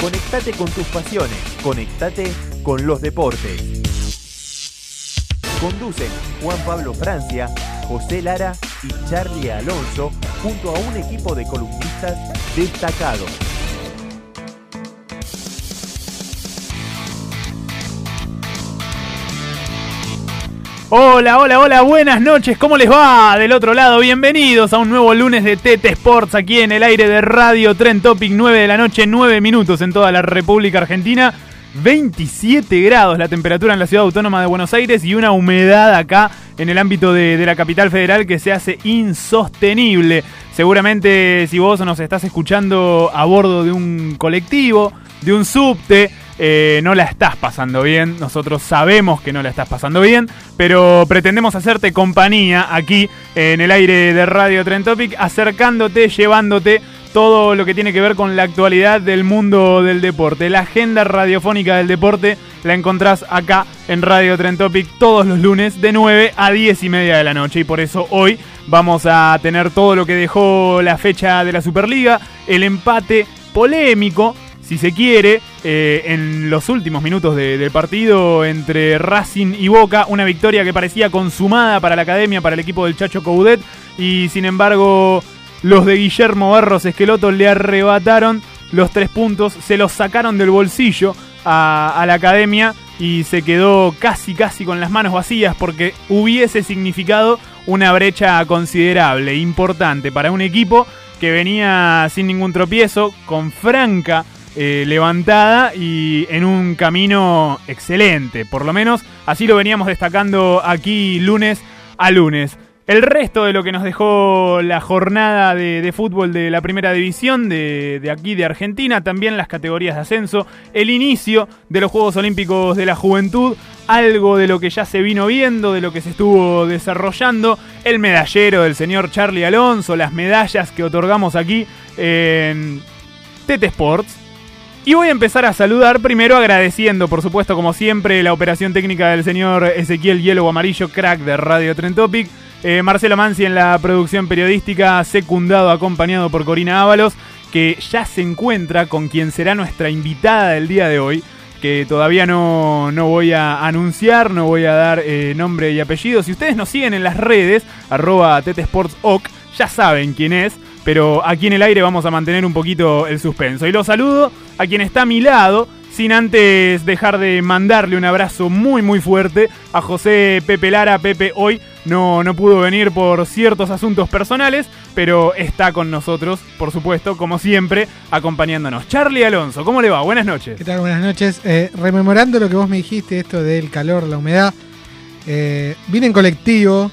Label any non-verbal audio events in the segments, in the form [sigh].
Conectate con tus pasiones. Conectate con los deportes. Conducen Juan Pablo Francia, José Lara y Charlie Alonso junto a un equipo de columnistas destacados. Hola, hola, hola, buenas noches, ¿cómo les va? Del otro lado, bienvenidos a un nuevo lunes de TT Sports aquí en el aire de Radio Tren Topic 9 de la noche, 9 minutos en toda la República Argentina. 27 grados la temperatura en la ciudad autónoma de Buenos Aires y una humedad acá en el ámbito de, de la capital federal que se hace insostenible. Seguramente si vos nos estás escuchando a bordo de un colectivo, de un subte, eh, no la estás pasando bien. Nosotros sabemos que no la estás pasando bien, pero pretendemos hacerte compañía aquí en el aire de Radio Trend Topic, acercándote, llevándote todo lo que tiene que ver con la actualidad del mundo del deporte. La agenda radiofónica del deporte la encontrás acá en Radio Trend Topic todos los lunes de 9 a 10 y media de la noche. Y por eso hoy vamos a tener todo lo que dejó la fecha de la Superliga, el empate polémico si se quiere, eh, en los últimos minutos de- del partido entre Racing y Boca, una victoria que parecía consumada para la academia, para el equipo del Chacho Coudet, y sin embargo los de Guillermo Barros Esqueloto le arrebataron los tres puntos, se los sacaron del bolsillo a la academia y se quedó casi casi con las manos vacías porque hubiese significado una brecha considerable, importante para un equipo que venía sin ningún tropiezo, con franca eh, levantada y en un camino excelente. Por lo menos así lo veníamos destacando aquí lunes a lunes. El resto de lo que nos dejó la jornada de, fútbol de la primera división de, de aquí de Argentina, también las categorías de ascenso, el inicio de los Juegos Olímpicos de la Juventud, algo de lo que ya se vino viendo, de lo que se estuvo desarrollando, el medallero del señor Charlie Alonso, las medallas que otorgamos aquí en Tete Sports. Y voy a empezar a saludar primero agradeciendo, por supuesto, como siempre, la operación técnica del señor Ezequiel Hielo Amarillo, crack de Radio Tren Topic. Eh, Marcelo Mansi en la producción periodística, secundado, acompañado por Corina Ábalos, que ya se encuentra con quien será nuestra invitada del día de hoy, que todavía no, no voy a anunciar, no voy a dar eh, nombre y apellido. Si ustedes nos siguen en las redes, arroba tetesportsoc, ya saben quién es, pero aquí en el aire vamos a mantener un poquito el suspenso. Y lo saludo a quien está a mi lado, sin antes dejar de mandarle un abrazo muy muy fuerte a José Pepe Lara. Pepe hoy no, no pudo venir por ciertos asuntos personales, pero está con nosotros, por supuesto, como siempre, acompañándonos. Charlie Alonso, ¿cómo le va? Buenas noches. ¿Qué tal? Buenas noches. Eh, rememorando lo que vos me dijiste, esto del calor, la humedad, eh, vine en colectivo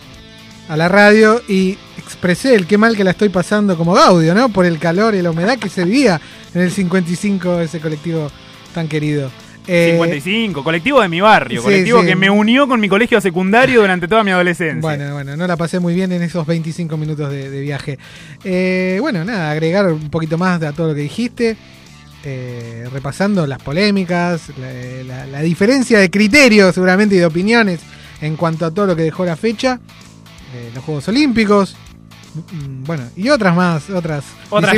a la radio y expresé el qué mal que la estoy pasando como Gaudio, ¿no? Por el calor y la humedad que se vivía en el 55, ese colectivo tan querido. Eh, 55, colectivo de mi barrio, sí, colectivo sí. que me unió con mi colegio secundario durante toda mi adolescencia. Bueno, bueno, no la pasé muy bien en esos 25 minutos de, de viaje. Eh, bueno, nada, agregar un poquito más a todo lo que dijiste. eh, repasando las polémicas, la, la- la diferencia de criterios seguramente y de opiniones en cuanto a todo lo que dejó la fecha, eh, los Juegos Olímpicos, bueno, y otras más, otras, Otras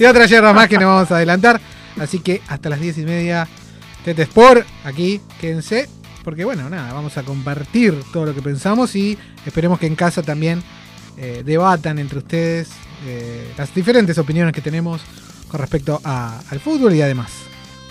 y otras hierbas más que no vamos a adelantar. Así que hasta las 10 y media, Tete Sport, aquí, quédense, porque bueno, nada, vamos a compartir todo lo que pensamos y esperemos que en casa también eh, debatan entre ustedes eh, las diferentes opiniones que tenemos con respecto a- al fútbol y además.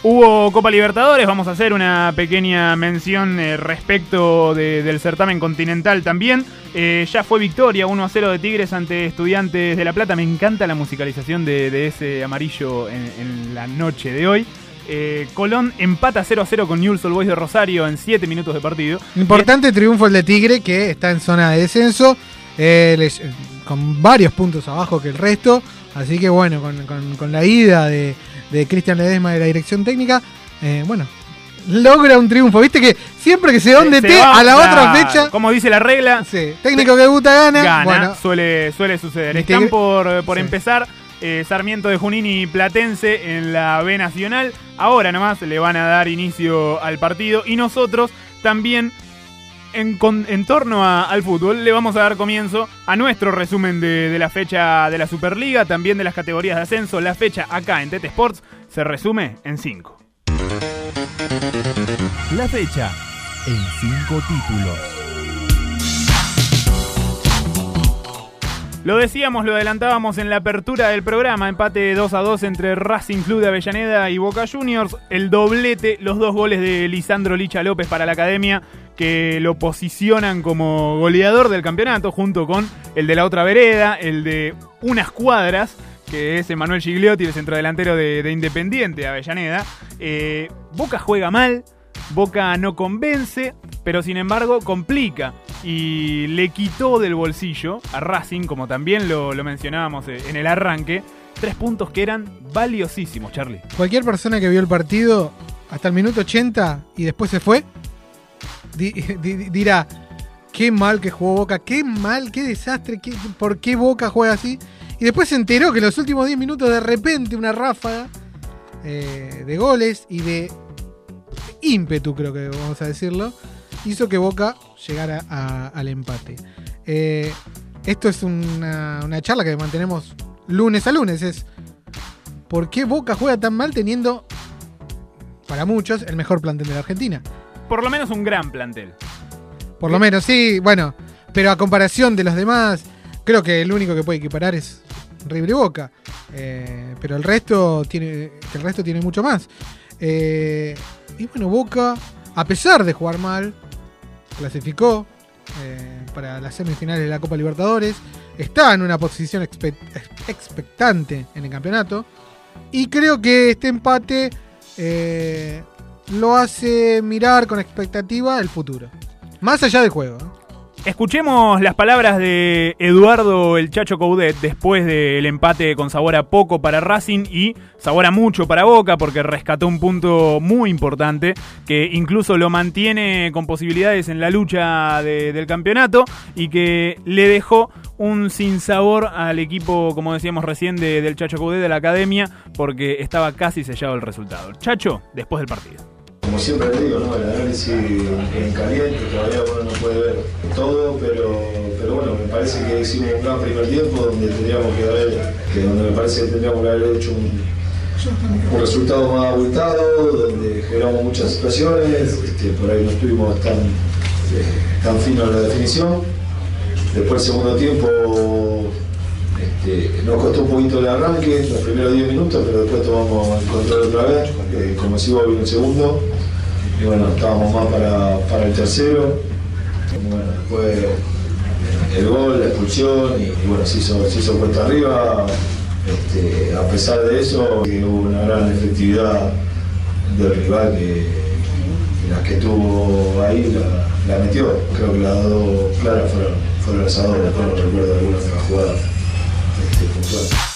Hubo Copa Libertadores, vamos a hacer una pequeña mención eh, respecto de- del certamen continental también. Eh, ya fue victoria 1 a 0 de Tigres ante Estudiantes de La Plata. Me encanta la musicalización de, de ese amarillo en, en la noche de hoy. Eh, Colón empata 0 a 0 con Newell's Old Boys de Rosario en 7 minutos de partido. Importante triunfo el de Tigre que está en zona de descenso. Les- con varios puntos abajo que el resto. Así que bueno, con, con- con la ida de, de Cristian Ledesma de la dirección técnica, eh, bueno, logra un triunfo. Viste que siempre que se donde te a la otra fecha, Como dice la regla, sí, técnico que debuta gana. gana, Bueno, suele, suele suceder. Están por, por Sí. empezar eh, Sarmiento de Junín y Platense en la B Nacional. Ahora nomás le van a dar inicio al partido y nosotros también en, con- en torno al fútbol le vamos a dar comienzo a nuestro resumen de, de la fecha de la Superliga, también de las categorías de ascenso. La fecha acá en Tete Sports se resume en 5. La fecha en cinco títulos. Lo decíamos, lo adelantábamos en la apertura del programa, empate 2 a 2 entre Racing Club de Avellaneda y Boca Juniors, el doblete, los dos goles de Lisandro Licha López para la academia que lo posicionan como goleador del campeonato junto con el de la otra vereda, el de unas cuadras, que es Emanuel Gigliotti, el centrodelantero de, de Independiente de Avellaneda. Eh, Boca juega mal, Boca no convence, pero sin embargo complica y le quitó del bolsillo a Racing, como también lo, lo mencionábamos eh, en el arranque, tres puntos que eran valiosísimos, Charlie. cualquier persona que vio el partido hasta el minuto 80 y después se fue, [laughs] di- di- dirá, qué mal que jugó Boca, qué mal, qué desastre, qué- por qué Boca juega así. Y después se enteró que en los últimos 10 minutos de repente una ráfaga eh, de goles y de ímpetu, creo que vamos a decirlo, hizo que Boca llegara a- al empate. Eh, esto es una, una charla que mantenemos lunes a lunes, es ¿por qué Boca juega tan mal teniendo, para muchos, el mejor plantel de la Argentina? Por lo menos un gran plantel. Por lo menos, sí, bueno, pero a comparación de los demás, creo que el único que puede equiparar es River y Boca. Eh, pero el resto tiene, el resto tiene mucho más. Eh, y bueno, Boca, a pesar de jugar mal, clasificó eh, para las semifinales de la Copa Libertadores. Está en una posición expe- ex- expectante en el campeonato. Y creo que este empate eh, lo hace mirar con expectativa el futuro. Más allá del juego. Escuchemos las palabras de Eduardo el Chacho Coudet después del empate con sabor a poco para Racing y sabor a mucho para Boca porque rescató un punto muy importante que incluso lo mantiene con posibilidades en la lucha de- del campeonato y que le dejó un sinsabor al equipo, como decíamos recién, de- del Chacho Coudet de la academia porque estaba casi sellado el resultado. Chacho, después del partido. Como siempre le digo, el análisis en caliente, todavía uno no puede ver todo, pero, pero bueno, me parece que hicimos un gran primer tiempo donde tendríamos que haber, que donde me parece que tendríamos que haber hecho un, un resultado más abultado, donde generamos muchas situaciones, este, por ahí no estuvimos tan, eh, tan finos en la definición. Después el segundo tiempo este, nos costó un poquito el arranque, los primeros 10 minutos, pero después tomamos el control otra vez, eh, como si vino el segundo, y bueno, estábamos más para, para el tercero. Bueno, después eh, el gol, la expulsión, y, bueno, se hizo, se hizo cuesta arriba. Este, a pesar de eso, que hubo una gran efectividad del rival que, las que tuvo ahí la, la metió. Creo que las dos claras fueron, fueron las dos, después no recuerdo alguna otra jugada este, puntual.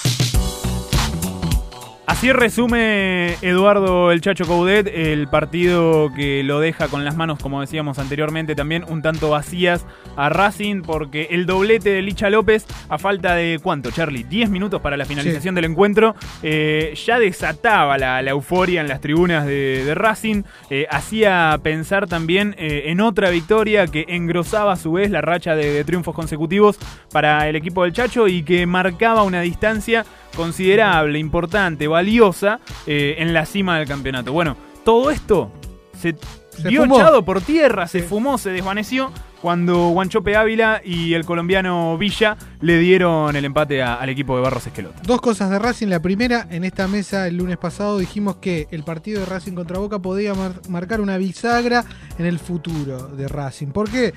Así resume Eduardo el Chacho Coudet el partido que lo deja con las manos, como decíamos anteriormente, también un tanto vacías a Racing, porque el doblete de Licha López, a falta de cuánto, Charlie, 10 minutos para la finalización del encuentro, eh, ya desataba la, la euforia en las tribunas de, de Racing, eh, hacía pensar también eh, en otra victoria que engrosaba a su vez la racha de, de triunfos consecutivos para el equipo del Chacho y que marcaba una distancia considerable, importante, valiosa eh, en la cima del campeonato. Bueno, todo esto se, Se vio fumó. echado por tierra, se Sí. fumó, se desvaneció cuando Guanchope Ávila y el colombiano Villa le dieron el empate a- al equipo de Barros Esqueloto. Dos cosas de Racing. La primera, en esta mesa el lunes pasado dijimos que el partido de Racing contra Boca podía mar- marcar una bisagra en el futuro de Racing. ¿Por qué?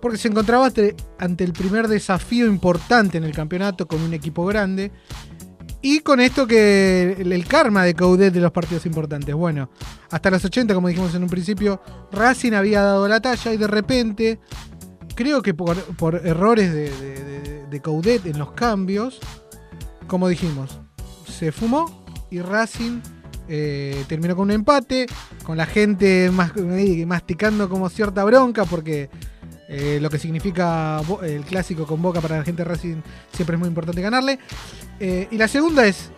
Porque se encontraba ante el primer desafío importante en el campeonato con un equipo grande. Y con esto que el, karma de Coudet de los partidos importantes. Bueno, hasta los 80, como dijimos en un principio, Racing había dado la talla y de repente creo que por, por errores de, de, de- de Coudet en los cambios, como dijimos, se fumó y Racing eh, terminó con un empate, con la gente ahí masticando como cierta bronca, porque eh, lo que significa el clásico con Boca para la gente de Racing siempre es muy importante ganarle. Eh, y la segunda es,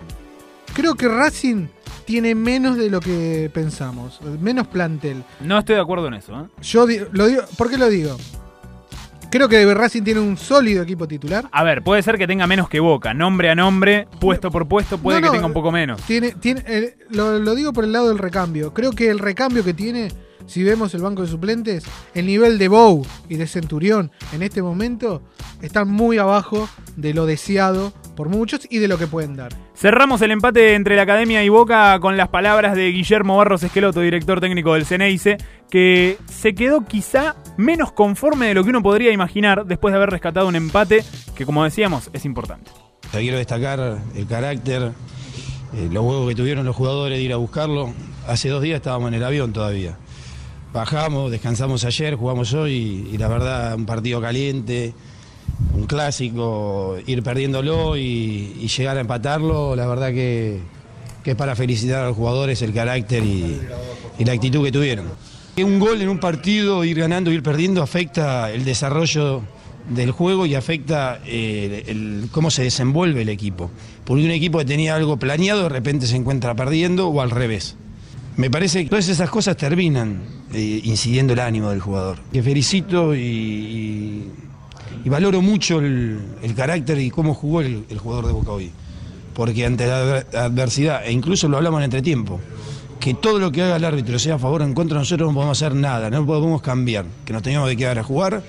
creo que Racing tiene menos de lo que pensamos, menos plantel. No estoy de acuerdo en eso. ¿eh? Yo lo digo, ¿por qué lo digo? Creo que Racing tiene un sólido equipo titular. A ver, puede ser que tenga menos que Boca. Nombre a nombre, puesto por puesto, puede No, que tenga un poco menos. Tiene, tiene, lo, lo digo por el lado del recambio. Creo que el recambio que tiene, si vemos el banco de suplentes, el nivel de Bow y de Centurión en este momento están muy abajo de lo deseado por muchos y de lo que pueden dar. Cerramos el empate entre la Academia y Boca con las palabras de Guillermo Barros Esqueloto, director técnico del Ceneice, que se quedó quizá menos conforme de lo que uno podría imaginar después de haber rescatado un empate que, como decíamos, es importante. Te quiero destacar el carácter, eh, los huevos que tuvieron los jugadores de ir a buscarlo. Hace dos días estábamos en el avión todavía. Bajamos, descansamos ayer, jugamos hoy y, la verdad un partido caliente, un clásico, ir perdiéndolo y, llegar a empatarlo, la verdad que, es para felicitar a los jugadores el carácter y, y la actitud que tuvieron. Un gol en un partido, ir ganando, ir perdiendo, afecta el desarrollo del juego y afecta eh, el- cómo se desenvuelve el equipo. Porque un equipo que tenía algo planeado de repente se encuentra perdiendo o al revés. Me parece que todas esas cosas terminan eh, incidiendo el ánimo del jugador. Que felicito y, valoro mucho el, carácter y cómo jugó el, jugador de Boca hoy. Porque ante la adver- adversidad, e incluso lo hablamos en entretiempo, que todo lo que haga el árbitro, sea a favor o en contra, nosotros no podemos hacer nada, no podemos cambiar, que nos teníamos que quedar a jugar,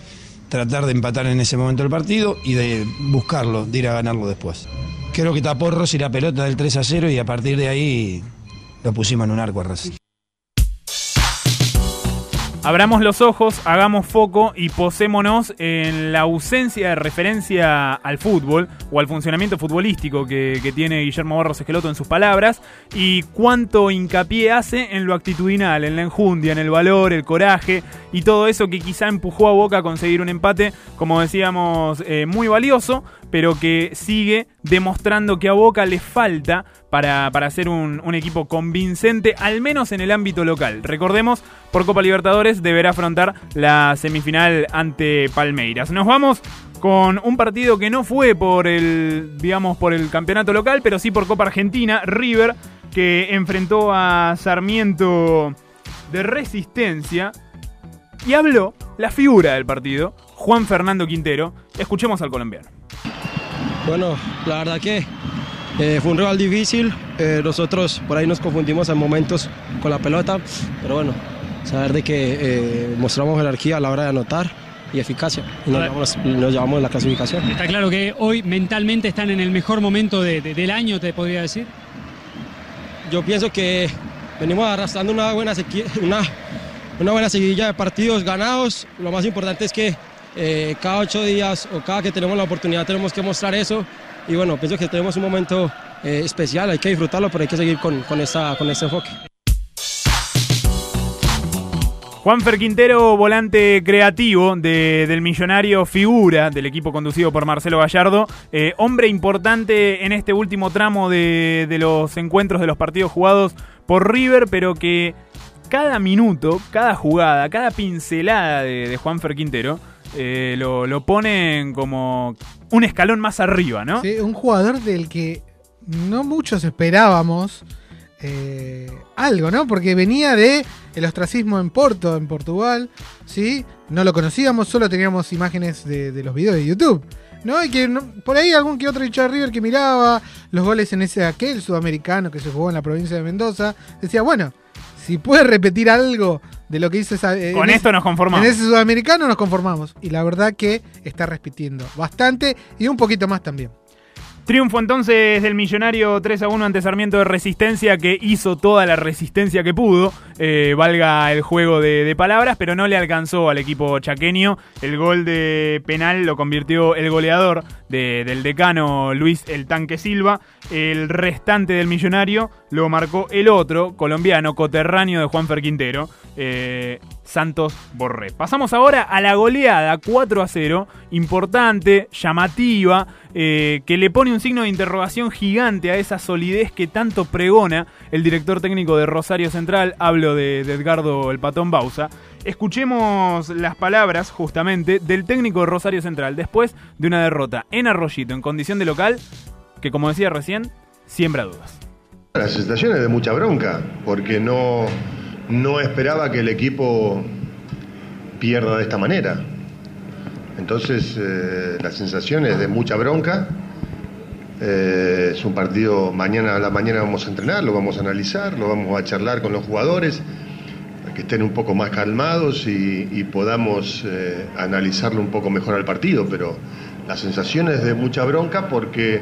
tratar de empatar en ese momento el partido y de buscarlo, de ir a ganarlo después. Creo que tapó Rossi la pelota del 3 a 0 y a partir de ahí lo pusimos en un arco a Racing. Abramos los ojos, hagamos foco y posémonos en la ausencia de referencia al fútbol o al funcionamiento futbolístico que, tiene Guillermo Barros Esqueloto en sus palabras y cuánto hincapié hace en lo actitudinal, en la enjundia, en el valor, el coraje y todo eso que quizá empujó a Boca a conseguir un empate, como decíamos, eh, muy valioso, pero que sigue demostrando que a Boca le falta para, para ser un, un equipo convincente, al menos en el ámbito local. Recordemos, por Copa Libertadores deberá afrontar la semifinal ante Palmeiras. Nos vamos con un partido que no fue por el, digamos, por el campeonato local, pero sí por Copa Argentina, River, que enfrentó a Sarmiento de Resistencia y habló la figura del partido, Juan Fernando Quintero. Escuchemos al colombiano. Bueno, la verdad que eh, fue un rival difícil. eh, nosotros por ahí nos confundimos en momentos con la pelota, pero bueno, saber de que eh, mostramos jerarquía a la hora de anotar y eficacia. Y nos, llevamos, nos llevamos la clasificación. Está claro que hoy mentalmente están en el mejor momento de- de- del año, te podría decir. Yo pienso que venimos arrastrando una buena, sequi- una, una buena seguidilla de partidos ganados. Lo más importante es que eh, cada ocho días o cada que tenemos la oportunidad tenemos que mostrar eso. Y bueno, pienso que tenemos un momento eh, especial, hay que disfrutarlo, pero hay que seguir con, con, esta, con este enfoque. Juanfer Quintero, volante creativo de- del millonario figura del equipo conducido por Marcelo Gallardo, eh, hombre importante en este último tramo de, de los encuentros de los partidos jugados por River, pero que cada minuto, cada jugada, cada pincelada de, de Juanfer Quintero eh, lo, lo ponen como un escalón más arriba, ¿no? Sí, un jugador del que no muchos esperábamos eh, algo, ¿no? Porque venía de el ostracismo en Porto, en Portugal, ¿sí? No lo conocíamos, solo teníamos imágenes de, los videos de YouTube. ¿No? Y que por ahí algún que otro hincha River que miraba los goles en ese aquel sudamericano que se jugó en la provincia de Mendoza, decía, bueno, si puede repetir algo de lo que hizo esa, eh, Con esto ese- nos conformamos. En ese sudamericano nos conformamos. Y la verdad que está repitiendo bastante y un poquito más también. Triunfo entonces del millonario 3 a 1 ante Sarmiento de Resistencia que hizo toda la resistencia que pudo, eh, valga el juego de, palabras, pero no le alcanzó al equipo chaqueño. El gol de penal lo convirtió el goleador de- del decano Luis El Tanque Silva. El restante del millonario lo marcó el otro colombiano, coterráneo de Juanfer Quintero. Eh, Santos Borré. Pasamos ahora a la goleada 4 a 0, importante, llamativa, eh, que le pone un signo de interrogación gigante a esa solidez que tanto pregona el director técnico de Rosario Central, hablo de, Edgardo El Patón Bausa. Escuchemos las palabras justamente del técnico de Rosario Central después de una derrota en Arroyito en condición de local que como decía recién, siembra dudas. La sensación es de mucha bronca, porque no, no esperaba que el equipo pierda de esta manera. Entonces, eh, la sensación es de mucha bronca. Eh, es un partido, mañana a la mañana vamos a entrenar, lo vamos a analizar, lo vamos a charlar con los jugadores, para que estén un poco más calmados y, podamos eh, analizarlo un poco mejor al partido. Pero la sensación es de mucha bronca porque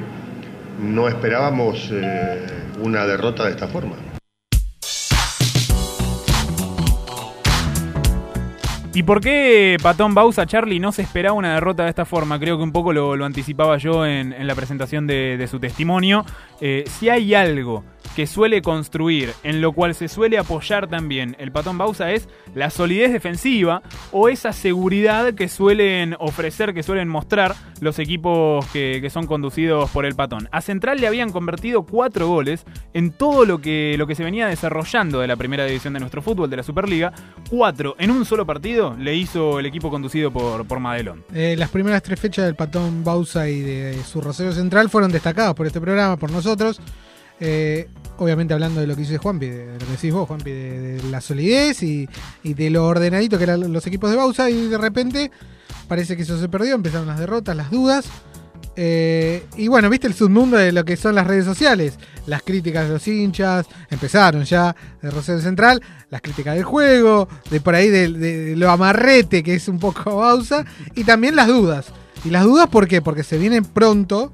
no esperábamos eh, una derrota de esta forma. ¿Y por qué Patón Bausa, Charlie, no se esperaba una derrota de esta forma? Creo que un poco lo, lo anticipaba yo en, en la presentación de, de su testimonio. Eh, si hay algo que suele construir, en lo cual se suele apoyar también el Patón Bausa, es la solidez defensiva o esa seguridad que suelen ofrecer, que suelen mostrar los equipos que, son conducidos por el Patón. A Central le habían convertido cuatro goles en todo lo que, lo que se venía desarrollando de la primera división de nuestro fútbol, de la Superliga. Cuatro en un solo partido le hizo el equipo conducido por, por Madelón. Eh, las primeras tres fechas del Patón Bausa y de su Rosario Central fueron destacadas por este programa, por nosotros. Eh, obviamente hablando de lo que dice Juanpi, de lo que decís vos, Juanpi, de, la solidez y, y de lo ordenadito que eran los equipos de Bausa y de repente parece que eso se perdió, empezaron las derrotas, las dudas. Eh, y bueno, viste el submundo de lo que son las redes sociales, las críticas de los hinchas, empezaron ya de Rosario Central, las críticas del juego, de por ahí de, de lo amarrete que es un poco Bausa, y también las dudas. Y las dudas, ¿por qué? Porque se viene pronto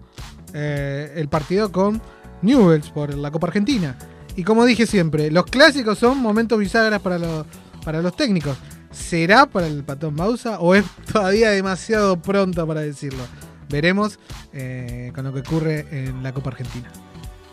eh, el partido con Newells por la Copa Argentina. Y como dije siempre, los clásicos son momentos bisagras para los, para los técnicos. ¿Será para el Patón Bausa o es [laughs] todavía demasiado pronto para decirlo? Veremos eh, con lo que ocurre en la Copa Argentina.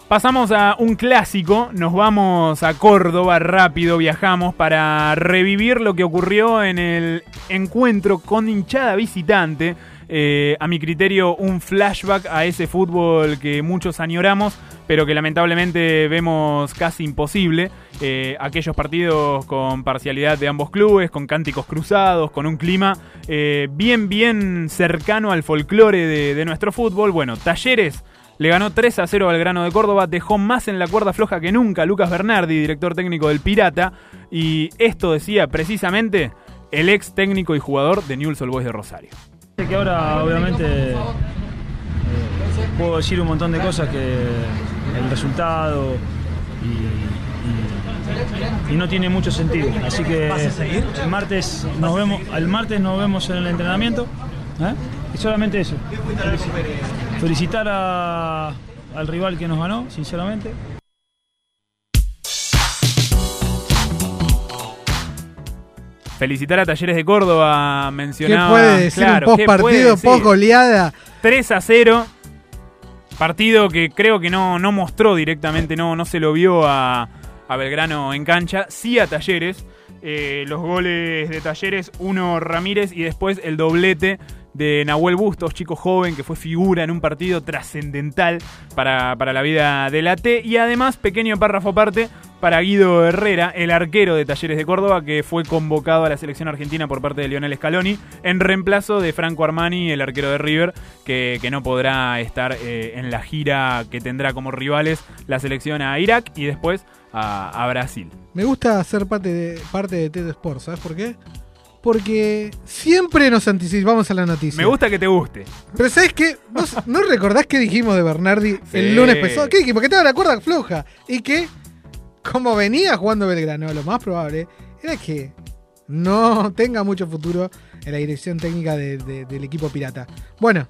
Pasamos a un clásico, nos vamos a Córdoba rápido, viajamos para revivir lo que ocurrió en el encuentro con hinchada visitante. Eh, a mi criterio, un flashback a ese fútbol que muchos añoramos, pero que lamentablemente vemos casi imposible. Eh, aquellos partidos con parcialidad de ambos clubes, con cánticos cruzados, con un clima eh, bien, bien cercano al folclore de, nuestro fútbol. Bueno, Talleres le ganó 3 a 0 al grano de Córdoba, dejó más en la cuerda floja que nunca Lucas Bernardi, director técnico del Pirata, y esto decía precisamente el ex técnico y jugador de Newell's Old Boys de Rosario. Que ahora obviamente eh, puedo decir un montón de cosas que el resultado y, y- y no tiene mucho sentido. Así que el martes nos vemos, el martes nos vemos en el entrenamiento. ¿eh? Y solamente eso. Felicitar a- al rival que nos ganó, sinceramente. Felicitar a Talleres de Córdoba, ¿Qué mencionaba. puede decir claro, un ¿qué post partido, post goleada? 3 a 0. Partido que creo que no, no mostró directamente, no, no se lo vio a, a Belgrano en cancha, sí a Talleres. Eh, los goles de Talleres, uno Ramírez y después el doblete de Nahuel Bustos, chico joven que fue figura en un partido trascendental para, para la vida de la T. Y además, pequeño párrafo aparte, para Guido Herrera, el arquero de Talleres de Córdoba, que fue convocado a la selección argentina por parte de Lionel Scaloni, en reemplazo de Franco Armani, el arquero de River, que, que no podrá estar eh, en la gira que tendrá como rivales la selección a Irak y después a, Brasil. Me gusta ser parte de, parte de TED Sports, ¿sabes por qué? Porque siempre nos anticipamos a la noticia. Me gusta que te guste. Pero ¿sabes qué? ¿Vos no recordás qué dijimos de Bernardi Sí. el lunes pasado? ¿Qué dijimos? Que estaba la cuerda floja. Y que, como venía jugando Belgrano, lo más probable era que no tenga mucho futuro en la dirección técnica de- de- del equipo pirata. Bueno,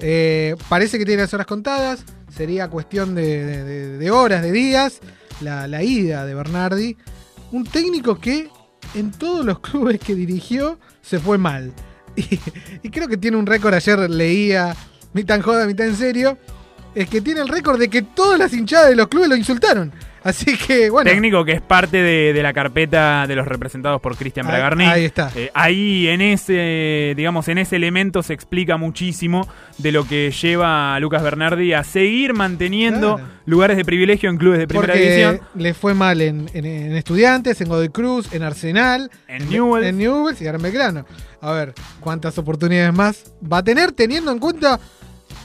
eh, parece que tiene las horas contadas. Sería cuestión de, horas, de días, la, la ida de Bernardi. Un técnico que en todos los clubes que dirigió se fue mal. [laughs] Y, creo que tiene un récord, ayer leía, mitad en joda, mitad en serio, es que tiene el récord de que todas las hinchadas de los clubes lo insultaron. [laughs] Así que, bueno. Técnico que es parte de, de la carpeta de los representados por Cristian Bragarni. ahí está. Eh, ahí en ese, digamos, en ese elemento se explica muchísimo de lo que lleva a Lucas Bernardi a seguir manteniendo Claro. lugares de privilegio en clubes de primera Porque división. le fue mal en, en- en Estudiantes, en Godoy Cruz, en Arsenal, En Newell's. en Newell's y ahora en Belgrano. A ver, ¿cuántas oportunidades más va a tener teniendo en cuenta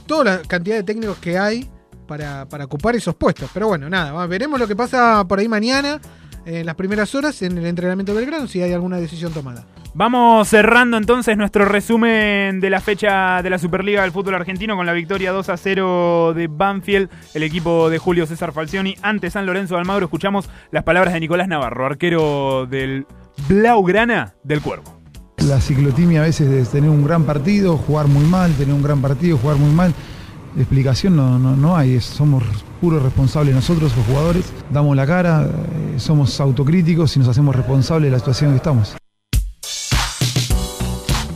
toda la cantidad de técnicos que hay para, para ocupar esos puestos? Pero bueno, nada, veremos lo que pasa por ahí mañana, en las primeras horas, en el entrenamiento de Belgrano, si hay alguna decisión tomada. Vamos cerrando entonces nuestro resumen de la fecha de la Superliga del fútbol argentino con la victoria 2 a 0 de Banfield, el equipo de Julio César Falcioni ante San Lorenzo de Almagro. Escuchamos las palabras de Nicolás Navarro, arquero del Blaugrana del Cuervo. La ciclotimia a veces es tener un gran partido, jugar muy mal, tener un gran partido, jugar muy mal. Explicación no, no, no hay, somos puros responsables nosotros, los jugadores, damos la cara, eh, somos autocríticos y nos hacemos responsables de la situación en que estamos.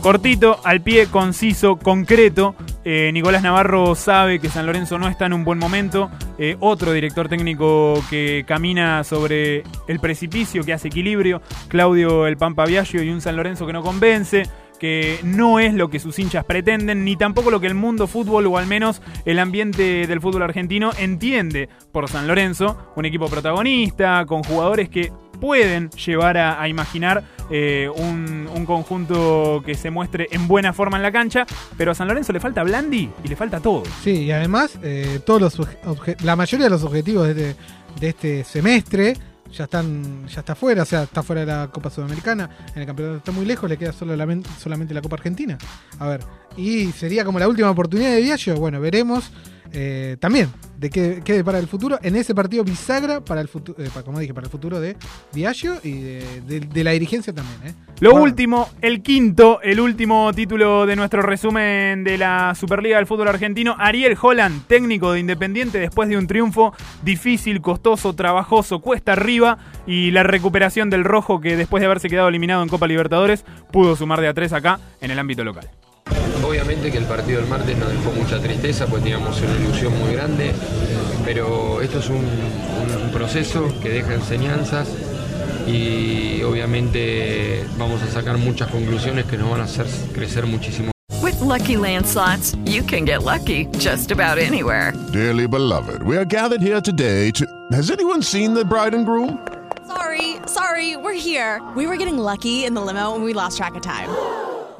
Cortito, al pie, conciso, concreto. Eh, Nicolás Navarro sabe que San Lorenzo no está en un buen momento. Eh, otro director técnico que camina sobre el precipicio, que hace equilibrio. Claudio El Pampa Viaggio y un San Lorenzo que no convence que no es lo que sus hinchas pretenden, ni tampoco lo que el mundo fútbol, o al menos el ambiente del fútbol argentino, entiende por San Lorenzo, un equipo protagonista, con jugadores que pueden llevar a, imaginar eh, un, un conjunto que se muestre en buena forma en la cancha, pero a San Lorenzo le falta Blandi y le falta todo. Sí, y además, eh, todos los la mayoría de los objetivos de este, de este semestre ya están ya está fuera, o sea, está fuera de la Copa Sudamericana, en el campeonato está muy lejos, le queda solo la- solamente la Copa Argentina. A ver, y sería como la última oportunidad de Viallo, bueno, veremos eh, también de qué, qué para el futuro en ese partido bisagra para el futuro, como dije, para el futuro de Viallo y de, de- de la dirigencia también. ¿eh? Lo Bueno, último, el quinto, el último título de nuestro resumen de la Superliga del fútbol argentino, Ariel Holland, técnico de Independiente después de un triunfo difícil, costoso, trabajoso, cuesta arriba y la recuperación del rojo que después de haberse quedado eliminado en Copa Libertadores pudo sumar de a tres acá en el ámbito local. Obviamente que el partido del martes nos dejó mucha tristeza, pues teníamos una ilusión muy grande, pero esto es un, un proceso que deja enseñanzas y obviamente vamos a sacar muchas conclusiones que nos van a hacer crecer muchísimo. With Lucky Land slots, you can get lucky just about anywhere. Dearly beloved, we are gathered here today to. Has anyone seen the bride and groom? Sorry, sorry, we're here. We were getting lucky in the limo and we lost track of time.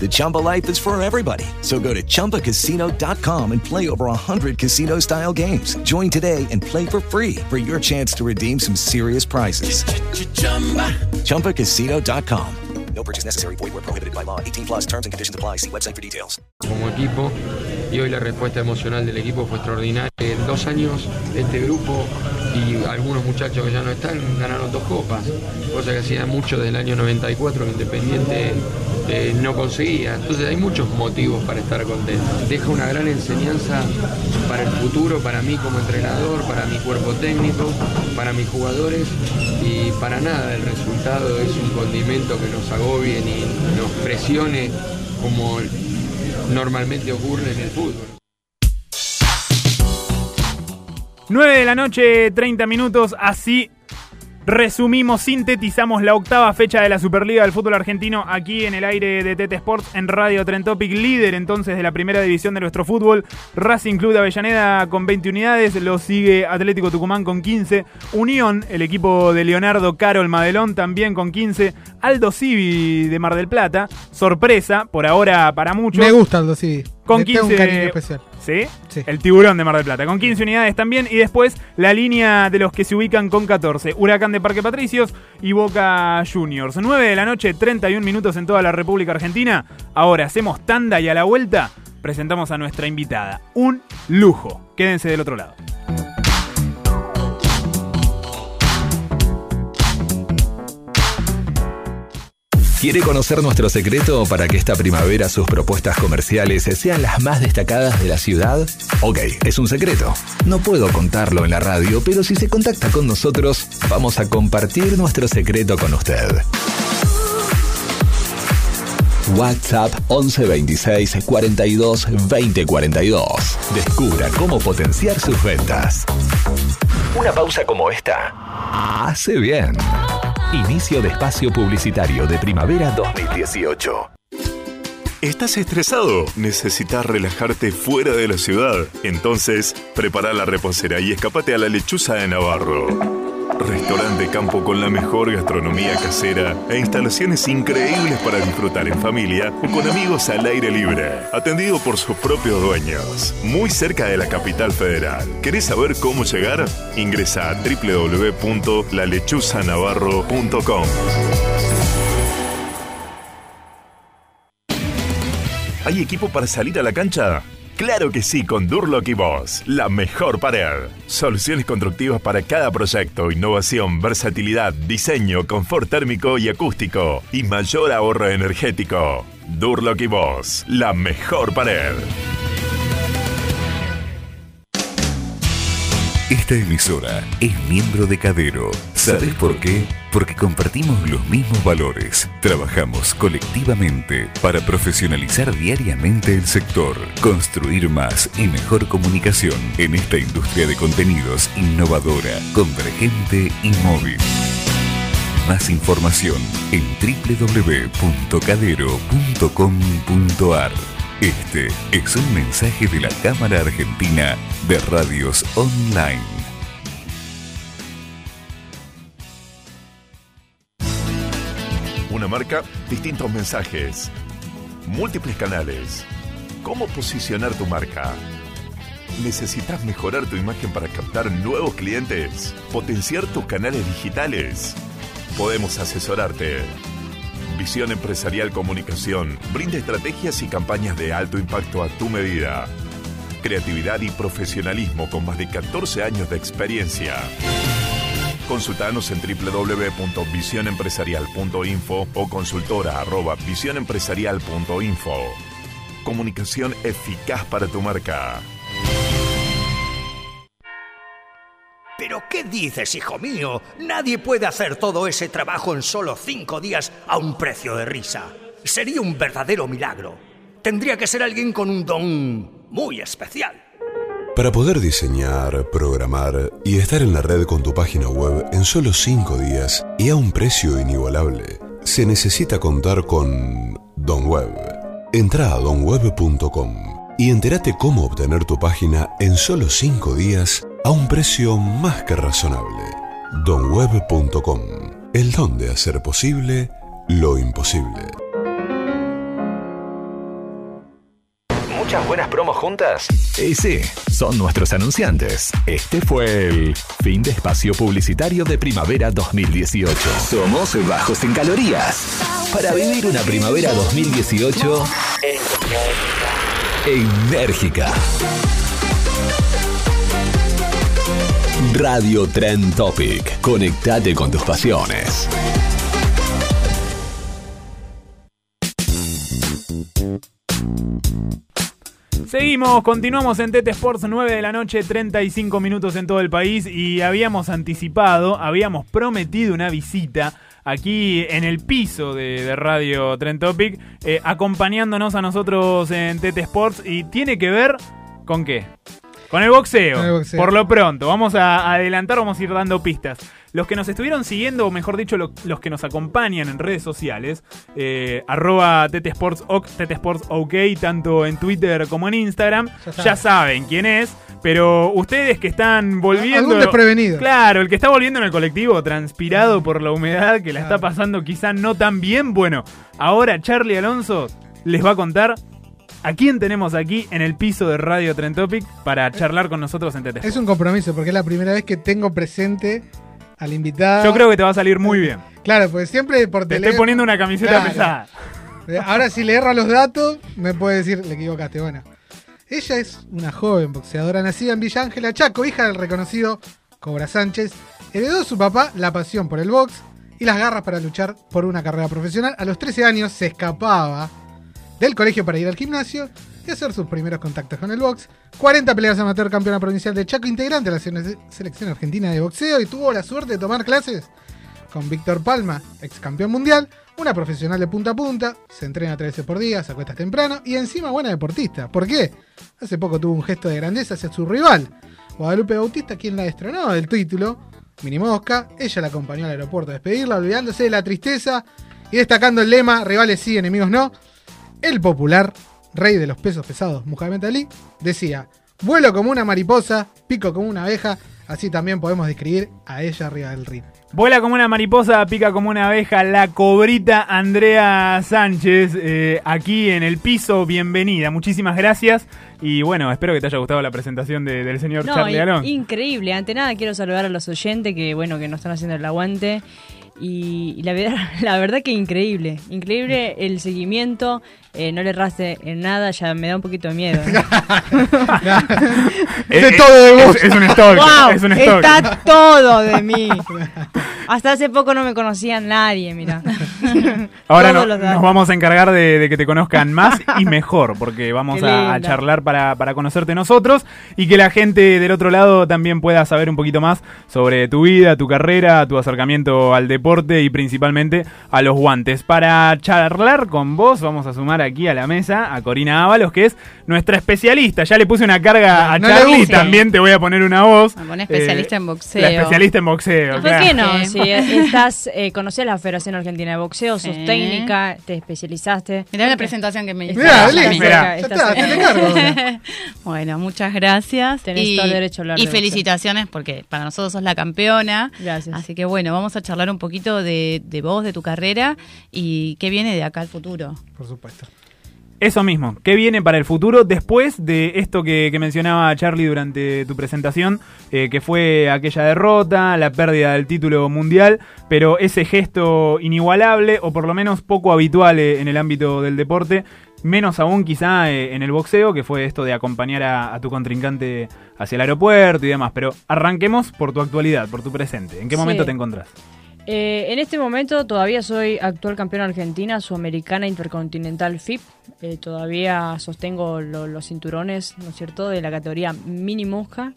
The Chumba life is for everybody. So go to ChumbaCasino.com and play over 100 casino style games. Join today and play for free for your chance to redeem some serious prizes. ChumbaCasino.com. No purchase necessary. Void where prohibited by law. 18 plus terms and conditions apply. See website for details. como equipo y hoy la respuesta emocional del equipo fue extraordinaria. En dos años este grupo y algunos muchachos que ya no están ganaron dos copas, cosa que hacía mucho desde el año 94 que Independiente eh, no conseguía. Entonces hay muchos motivos para estar contentos. Deja una gran enseñanza para el futuro, para mí como entrenador, para mi cuerpo técnico, para mis jugadores y para nada el resultado es un condimento que nos agobie ni nos presione como normalmente ocurre en el fútbol. 9 de la noche, 30 minutos, así resumimos, sintetizamos la octava fecha de la Superliga del fútbol argentino aquí en el aire de TT Sports en Radio Tren Topic, líder entonces de la primera división de nuestro fútbol. Racing Club de Avellaneda con 20 unidades, lo sigue Atlético Tucumán con 15, Unión, el equipo de Leonardo Carol Madelón también con 15, Aldo Civi de Mar del Plata, sorpresa por ahora para muchos. Me gusta Aldo Civi. Con Le tengo 15 un cariño ¿Sí? El tiburón de Mar del Plata, con 15 unidades también. Y después la línea de los que se ubican con 14. Huracán de Parque Patricios y Boca Juniors. 9 de la noche, 31 minutos en toda la República Argentina. Ahora hacemos tanda y a la vuelta presentamos a nuestra invitada. Un lujo. Quédense del otro lado. ¿Quiere conocer nuestro secreto para que esta primavera sus propuestas comerciales sean las más destacadas de la ciudad? Ok, es un secreto. No puedo contarlo en la radio, pero si se contacta con nosotros, vamos a compartir nuestro secreto con usted. WhatsApp 11 26 42 20 42. Descubra cómo potenciar sus ventas. Una pausa como esta hace bien. Inicio de espacio publicitario de primavera 2018. ¿Estás estresado? ¿Necesitas relajarte fuera de la ciudad? Entonces, prepara la reposera y escapate a la lechuza de Navarro. Restaurante campo con la mejor gastronomía casera e instalaciones increíbles para disfrutar en familia o con amigos al aire libre. Atendido por sus propios dueños. Muy cerca de la capital federal. ¿Querés saber cómo llegar? Ingresa a www.lalechuzanavarro.com. ¿Hay equipo para salir a la cancha? Claro que sí, con Durlock y Boss, la mejor pared. Soluciones constructivas para cada proyecto, innovación, versatilidad, diseño, confort térmico y acústico y mayor ahorro energético. Durlock y Boss, la mejor pared. Esta emisora es miembro de Cadero. ¿Sabes por qué? Porque compartimos los mismos valores. Trabajamos colectivamente para profesionalizar diariamente el sector, construir más y mejor comunicación en esta industria de contenidos innovadora, convergente y móvil. Más información en www.cadero.com.ar. Este es un mensaje de la Cámara Argentina de Radios Online. Una marca, distintos mensajes, múltiples canales. ¿Cómo posicionar tu marca? ¿Necesitas mejorar tu imagen para captar nuevos clientes? ¿Potenciar tus canales digitales? Podemos asesorarte. Visión Empresarial Comunicación brinda estrategias y campañas de alto impacto a tu medida. Creatividad y profesionalismo con más de 14 años de experiencia. Consultanos en www.visionempresarial.info o consultora. Comunicación eficaz para tu marca. ¿Pero qué dices, hijo mío? Nadie puede hacer todo ese trabajo en solo cinco días a un precio de risa. Sería un verdadero milagro. Tendría que ser alguien con un don muy especial. Para poder diseñar, programar y estar en la red con tu página web en solo 5 días y a un precio inigualable, se necesita contar con Don Web. Entra a donweb.com y entérate cómo obtener tu página en solo 5 días a un precio más que razonable. donweb.com. El don de hacer posible lo imposible. ¿Muchas buenas promos juntas? Y sí, son nuestros anunciantes. Este fue el fin de espacio publicitario de primavera 2018. Somos bajos en calorías. Para vivir una primavera 2018 enérgica. Radio Trend Topic. Conectate con tus pasiones. Seguimos, continuamos en TT Sports 9 de la noche, 35 minutos en todo el país y habíamos anticipado, habíamos prometido una visita aquí en el piso de, Radio Trend Topic, eh, acompañándonos a nosotros en TT Sports y tiene que ver con qué? Con el boxeo. Con el boxeo. Por lo pronto, vamos a adelantar, vamos a ir dando pistas. Los que nos estuvieron siguiendo, o mejor dicho, lo- los que nos acompañan en redes sociales, eh, arroba TTSportsOK, TTSportsOK, tanto en Twitter como en Instagram, Ya ya, saben. quién es. Pero ustedes que están volviendo. Algún desprevenido. Claro, el que está volviendo en el colectivo, transpirado por la humedad, que la está pasando quizá no tan bien. Bueno, ahora Charlie Alonso les va a contar a quién tenemos aquí en el piso de Radio Trend Topic para charlar con nosotros en TT. Es un compromiso porque es la primera vez que tengo presente al invitado. Yo creo que te va a salir muy bien. Claro, pues siempre por Te teléfono. estoy poniendo una camiseta Claro. pesada. Eh, Ahora si le erro los datos, me puede decir, le equivocaste. Bueno, ella es una joven boxeadora nacida en Villa Ángela Chaco, hija del reconocido Cobra Sánchez. Heredó de su papá la pasión por el box y las garras para luchar por una carrera profesional. A los 13 años se escapaba del colegio para ir al gimnasio y hacer sus primeros contactos con el box. 40 peleas amateur campeona provincial de Chaco, integrante de la sele- selección argentina de boxeo y tuvo la suerte de tomar clases con Víctor Palma, ex campeón mundial, una profesional de punta a punta, se entrena tres veces por día, se acuesta temprano y encima buena deportista. ¿Por qué? Hace poco tuvo un gesto de grandeza hacia su rival, Guadalupe Bautista, quien la destronó del título, Mini Mosca. Ella la acompañó al aeropuerto a despedirla, olvidándose de la tristeza y destacando el lema: rivales sí, enemigos no. El popular rey de los pesos pesados, Muhammad Ali, decía: Vuelo como una mariposa, pico como una abeja. Así también podemos describir a ella arriba del ring. Vuela como una mariposa, pica como una abeja, la cobrita Andrea Sánchez, eh, aquí en el piso, bienvenida, muchísimas gracias y bueno, espero que te haya gustado la presentación de- del señor No, Charlie Alón. increíble. Ante nada quiero saludar a los oyentes que bueno que nos están haciendo el aguante. Y, y la, verdad, [laughs] la verdad que increíble, increíble el seguimiento, eh, no le erraste en nada, ya me da un poquito de miedo. [laughs] Es- de todo de vos. Es, es un stalker, ¡Wow! es un stalker. Está todo de mí. Hasta hace poco no me conocía nadie, mira. [laughs] Ahora no- nos vamos a encargar de, de que te conozcan [laughs] más y mejor, porque vamos a, a charlar para, para conocerte nosotros y que la gente del otro lado también pueda saber un poquito más sobre tu vida, tu carrera, tu acercamiento al deporte y principalmente a los guantes. Para charlar con vos vamos a sumar aquí a la mesa a Corina Ábalos, que es nuestra especialista. Ya le puse una carga a No Charlie, también te voy a poner una voz. Me pone especialista Eh, en boxeo. La especialista en boxeo. ¿Por claro. qué no? Sí. Si estás, eh, conocés la Federación Argentina de Boxeo, sos Sí. técnica, te especializaste. Mirá la presentación que me hizo. Mirá, estás está, te cargo. [laughs] Bueno, muchas gracias. Tenés y, todo el derecho a hablar Y de boxeo. felicitaciones porque para nosotros sos la campeona. Gracias. Así que bueno, vamos a charlar un poquito de, de vos, de tu carrera y qué viene de acá al futuro. Por supuesto. Eso mismo, ¿qué viene para el futuro después de esto que, que mencionaba Charlie durante tu presentación, eh, que fue aquella derrota, la pérdida del título mundial, pero ese gesto inigualable o por lo menos poco habitual eh, en el ámbito del deporte, menos aún quizá eh, en el boxeo, que fue esto de acompañar a, a tu contrincante hacia el aeropuerto y demás, pero arranquemos por tu actualidad, por tu presente, ¿en qué Sí. momento te encontrás? Eh, en este momento todavía soy actual campeona argentina, sudamericana, intercontinental FIP. Eh, todavía sostengo lo- los cinturones, ¿no es cierto?, de la categoría mini mosca.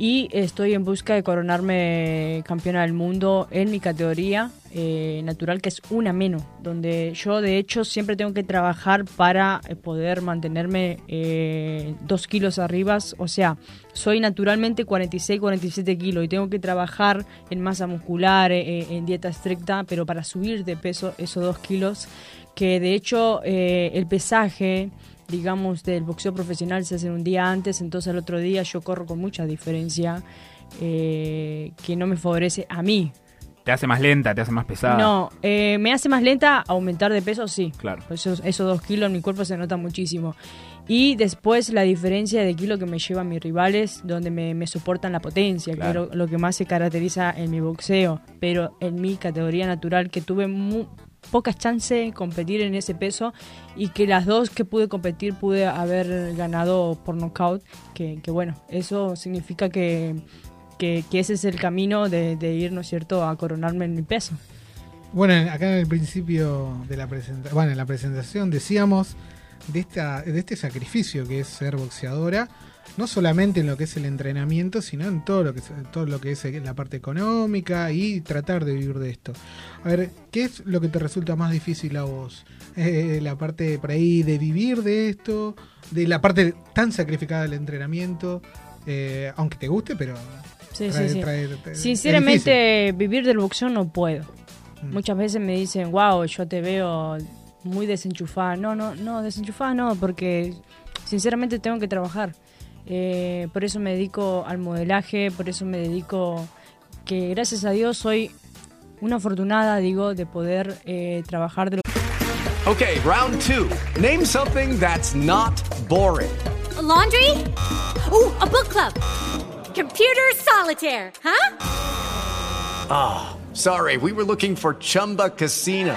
Y estoy en busca de coronarme campeona del mundo en mi categoría eh, natural, que es una menos, donde yo de hecho siempre tengo que trabajar para eh, poder mantenerme eh, dos kilos arriba. O sea, soy naturalmente 46, 47 kilos y tengo que trabajar en masa muscular, eh, en dieta estricta, pero para subir de peso esos dos kilos, que de hecho el pesaje digamos, del boxeo profesional se hace un día antes, entonces el otro día yo corro con mucha diferencia eh, que no me favorece a mí. ¿Te hace más lenta, te hace más pesada? No, eh, me hace más lenta aumentar de peso, sí. Claro. Esos, esos dos kilos en mi cuerpo se nota muchísimo. Y después la diferencia de kilo que me llevan mis rivales, donde me, me soportan la potencia, Claro. que es lo, lo que más se caracteriza en mi boxeo. Pero en mi categoría natural, que tuve mu- pocas chances de competir en ese peso y que las dos que pude competir pude haber ganado por knockout, que, que bueno, eso significa que, que, que ese es el camino de, de ir, ¿no es cierto?, a coronarme en mi peso. Bueno, acá en el principio de la presentación, bueno, en la presentación decíamos de esta de este sacrificio que es ser boxeadora, no solamente en lo que es el entrenamiento, sino en todo lo que es, todo lo que es la parte económica y tratar de vivir de esto. A ver, ¿qué es lo que te resulta más difícil a vos? Eh, la parte por ahí de vivir de esto, de la parte tan sacrificada del entrenamiento, eh, aunque te guste, pero Sí, trae- sí, trae- trae-. Sinceramente, vivir del boxeo no puedo. Mm. Muchas veces me dicen, wow, yo te veo muy desenchufada. No, no, no, desenchufada no, porque sinceramente tengo que trabajar. Eh, por eso me dedico al modelaje, por eso me dedico, que gracias a Dios soy una afortunada, digo, de poder eh, trabajar de lo Okay, round two. Name something that's not boring. A laundry? Ooh, a book club. Computer solitaire, huh? Ah, sorry, we were looking for Chumba Casino.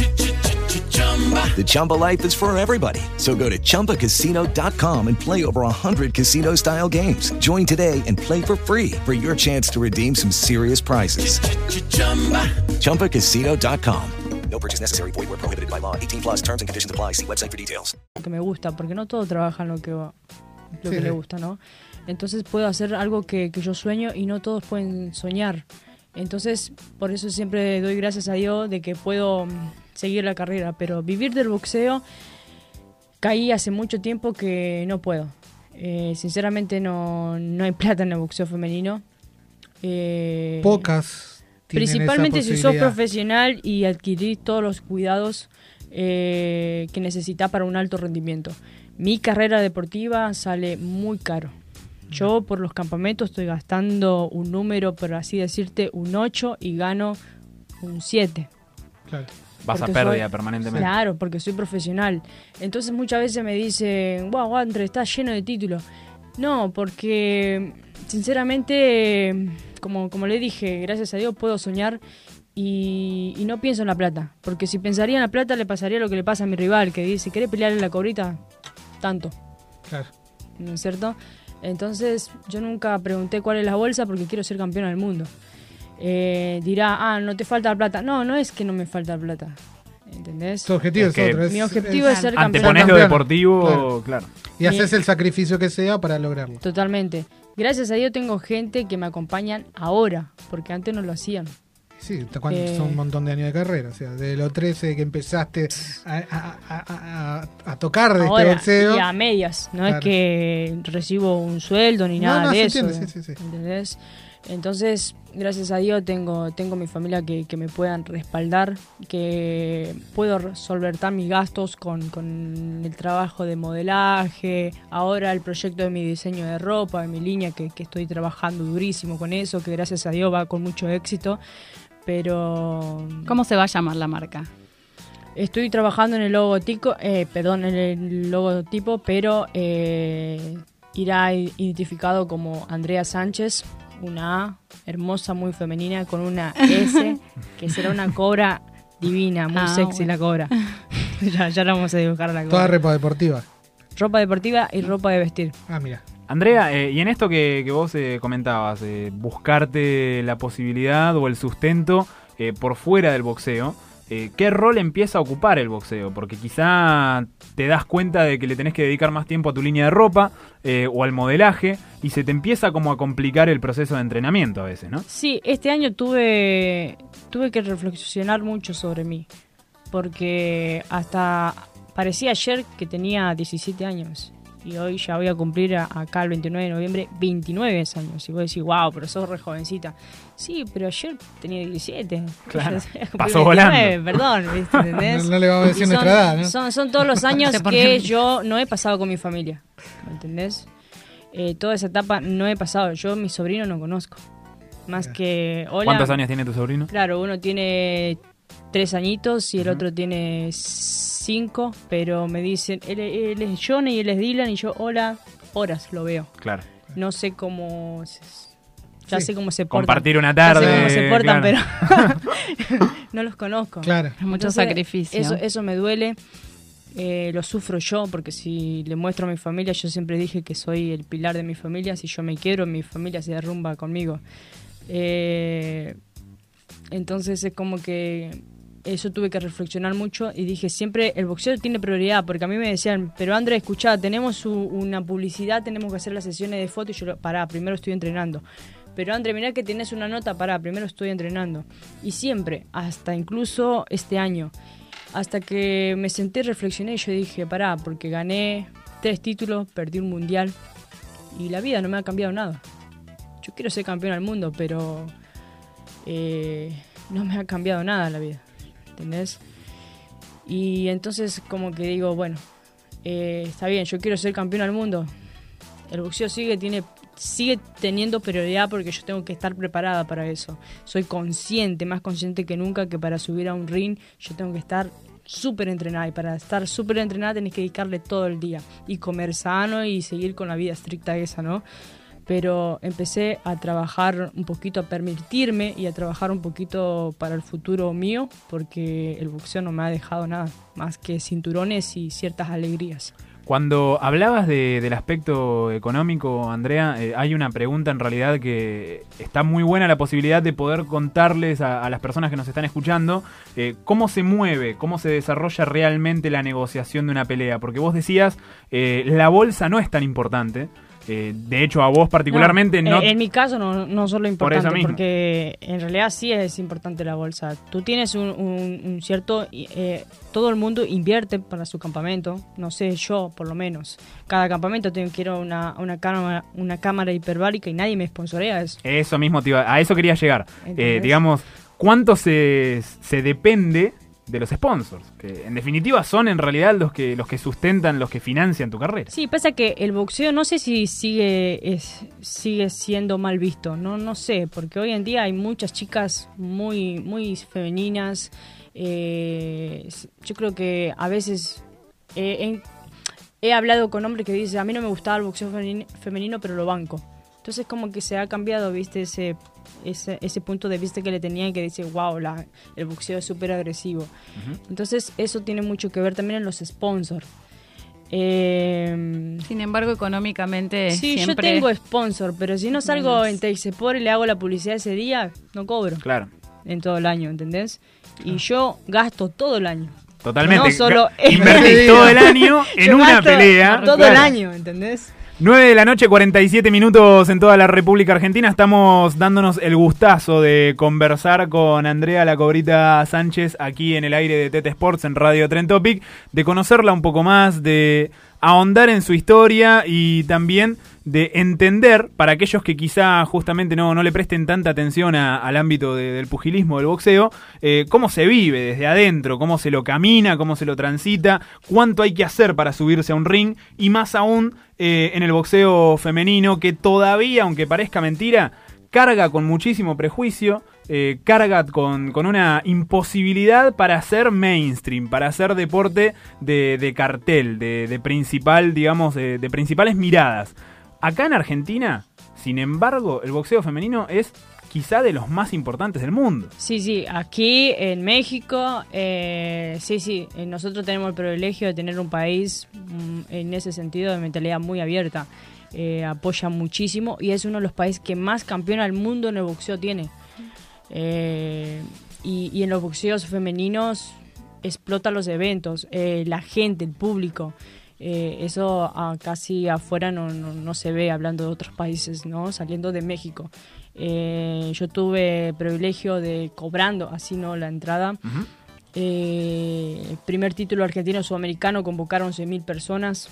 The Chumba life is for everybody. So go to ChumbaCasino.com and play over 100 casino-style games. Join today and play for free for your chance to redeem some serious prizes. ChumbaCasino.com. No purchase necessary. Void where prohibited by law. 18 plus terms and conditions apply. See website for details. que me gusta, porque no todos trabajan lo que, lo Sí, que le gusta, ¿no? Entonces puedo hacer algo que, que yo sueño y no todos pueden soñar. Entonces, por eso siempre doy gracias a Dios de que puedo seguir la carrera, pero vivir del boxeo caí hace mucho tiempo que no puedo. Eh, sinceramente no, no hay [laughs] plata en el boxeo femenino. Eh, Pocas. Principalmente si sos profesional y adquirís todos los cuidados eh, que necesitas para un alto rendimiento. Mi carrera deportiva sale muy caro. Yo por los campamentos estoy gastando un número, por así decirte, un 8 y gano un 7. Claro. Vas a pérdida soy- permanentemente. Claro, porque soy profesional. Entonces muchas veces me dicen, wow, André, estás lleno de títulos. No, porque sinceramente, como, como le dije, gracias a Dios puedo soñar y, y no pienso en la plata. Porque si pensaría en la plata le pasaría lo que le pasa a mi rival, que dice, ¿querés pelearle la cobrita? Tanto. Claro. ¿No es cierto? Entonces yo nunca pregunté cuál es la bolsa porque quiero ser campeona del mundo. Eh, dirá, ah, no te falta plata. No, no es que no me falta plata. ¿Entendés? Tu objetivo es, Es que otro. es- Mi objetivo es ser campeona. Anteponés lo deportivo, claro. Y haces el sacrificio que sea para lograrlo. Totalmente. Gracias a Dios tengo gente que me acompañan ahora, porque antes no lo hacían. Sí, Eh, son un montón de años de carrera. O sea, de los 13 que empezaste a, a- a- a- a tocar de Ahora, este boxeo. y a medias, no Claro. es que recibo un sueldo ni No, nada no, de se eso. entiende, sí, sí, sí. ¿entendés? Entonces, gracias a Dios tengo, tengo mi familia que, que me puedan respaldar, que puedo solventar mis gastos con, con el trabajo de modelaje, ahora el proyecto de mi diseño de ropa, de mi línea, que, que estoy trabajando durísimo con eso, que gracias a Dios va con mucho éxito. Pero ¿Cómo se va a llamar la marca? Estoy trabajando en el logotipo, eh, perdón, en el logotipo, pero eh, irá identificado como Andrea Sánchez, una A hermosa, muy femenina, con una S, que será una cobra divina, muy Ah, sexy bueno. la cobra. [laughs] ya, ya la vamos a dibujar a la Toda cobra. repa deportiva. Ropa deportiva y ropa de vestir. Ah, mira. Andrea, eh, y en esto que, que vos eh, comentabas, eh, buscarte la posibilidad o el sustento eh, por fuera del boxeo, eh, ¿qué rol empieza a ocupar el boxeo? Porque quizá te das cuenta de que le tenés que dedicar más tiempo a tu línea de ropa eh, o al modelaje y se te empieza como a complicar el proceso de entrenamiento a veces, ¿no? Sí, este año tuve, tuve que reflexionar mucho sobre mí, porque hasta parecía ayer que tenía 17 años y hoy ya voy a cumplir a- acá el 29 de noviembre 29 años. Y vos decís, wow, pero sos re jovencita. Sí, pero ayer tenía 17. Claro, [laughs] pasó 29, volando. Perdón, ¿viste? [laughs] ¿entendés? No- no le vamos a decir son- nuestra edad, ¿no? Son, son todos los [laughs] años que yo no he pasado con mi familia. ¿Me entendés? Eh, toda esa etapa no he pasado. Yo mi sobrino no conozco. Más que... Hola, ¿Cuántos años tiene tu sobrino? Claro, uno tiene tres añitos y el otro tiene cinco, pero me dicen, él, él es Johnny y él es Dylan y yo, hola, horas lo veo. Claro. No sé cómo... Ya Sí. sé cómo se portan. Compartir una Ya sé tarde, cómo se portan, claro. pero [laughs] no los conozco. Claro. Mucho Entonces, sacrificio. Eso, eso me duele. eh, lo sufro yo porque si le muestro a mi familia, yo siempre dije que soy el pilar de mi familia. Si yo me quiero, mi familia se derrumba conmigo. Eh, entonces es como que eso tuve que reflexionar mucho y dije siempre el boxeo tiene prioridad porque a mí me decían pero André escuchá tenemos una publicidad tenemos que hacer las sesiones de fotos y yo pará primero estoy entrenando pero André mirá que tenés una nota pará primero estoy entrenando. Y siempre hasta incluso este año hasta que me senté reflexioné y yo dije pará porque gané tres títulos perdí un mundial y la vida no me ha cambiado nada. Yo quiero ser campeón del mundo pero eh, no me ha cambiado nada la vida, ¿entendés? Y entonces como que digo, bueno, eh, está bien, yo quiero ser campeón del mundo. El boxeo sigue, tiene, sigue teniendo prioridad porque yo tengo que estar preparada para eso. Soy consciente, más consciente que nunca que para subir a un ring yo tengo que estar súper entrenada y para estar súper entrenada tenés que dedicarle todo el día y comer sano y seguir con la vida estricta esa, ¿no? Pero empecé a trabajar un poquito, a permitirme y a trabajar un poquito para el futuro mío porque el boxeo no me ha dejado nada más que cinturones y ciertas alegrías. Cuando hablabas de- del aspecto económico, Andrea, eh, hay una pregunta en realidad que está muy buena la posibilidad de poder contarles a, a las personas que nos están escuchando eh, cómo se mueve, cómo se desarrolla realmente la negociación de una pelea. Porque vos decías, eh, la bolsa no es tan importante. Eh, de hecho, a vos particularmente No, no... eh, En mi caso no, no solo importante, porque en realidad sí es importante la bolsa. Tú tienes un, un- un cierto... eh, todo el mundo invierte para su campamento, no sé, yo por lo menos. Cada campamento tengo, quiero una, una, cámara, una cámara hiperbárica y nadie me sponsorea eso. Eso mismo, te iba- a eso quería llegar. Eh, digamos, ¿cuánto se, se depende de los sponsors? Que en definitiva son en realidad los que, los que sustentan, los que financian tu carrera. Sí, pasa que el boxeo no sé si sigue es, sigue siendo mal visto, no no sé, porque hoy en día hay muchas chicas muy muy femeninas. eh, yo creo que a veces he hablado con hombres que dicen a mí no me gustaba el boxeo femeni- femenino, pero lo banco. Entonces como que se ha cambiado, viste ese ese, ese punto de vista que le tenían que dice wow la, el boxeo es súper agresivo. Entonces eso tiene mucho que ver también en los sponsors. Eh, Sin embargo, económicamente Sí, siempre... yo tengo sponsor, pero si no salgo en Teixepor y le hago la publicidad ese día, no cobro. Claro. En todo el año, ¿entendés? Y yo gasto todo el año. Totalmente. No solo invertís [laughs] todo el año en Yo una gasto pelea. Todo Claro. el año, ¿entendés? 9 de la noche, 47 minutos en toda la República Argentina. Estamos dándonos el gustazo de conversar con Andrea La Cobrita Sánchez aquí en el aire de Tete Sports en Radio Tren Topic, de conocerla un poco más, de ahondar en su historia y también de entender, para aquellos que quizá justamente no, no le presten tanta atención al ámbito de- del pugilismo, del boxeo, eh, cómo se vive desde adentro, cómo se lo camina, cómo se lo transita, cuánto hay que hacer para subirse a un ring y más aún eh, en el boxeo femenino que todavía, aunque parezca mentira, carga con muchísimo prejuicio, eh, carga con, con una imposibilidad para hacer mainstream, para hacer deporte de, de cartel, de, de principal, digamos, de, de principales miradas. Acá en Argentina, sin embargo, el boxeo femenino es quizá de los más importantes del mundo. Sí, sí, aquí en México, eh, sí, sí, eh, nosotros tenemos el privilegio de tener un país mm, en ese sentido de mentalidad muy abierta. Eh, apoya muchísimo y es uno de los países que más campeona del mundo en el boxeo tiene. Eh, y, en los boxeos femeninos explota los eventos, la gente, el público. Eh, eso ah, casi afuera no, no, no se ve hablando de otros países, ¿no? Saliendo de México. Eh, yo tuve privilegio de cobrando así, ¿no? La entrada. Eh, el primer título argentino sudamericano convocaron 11.000 personas.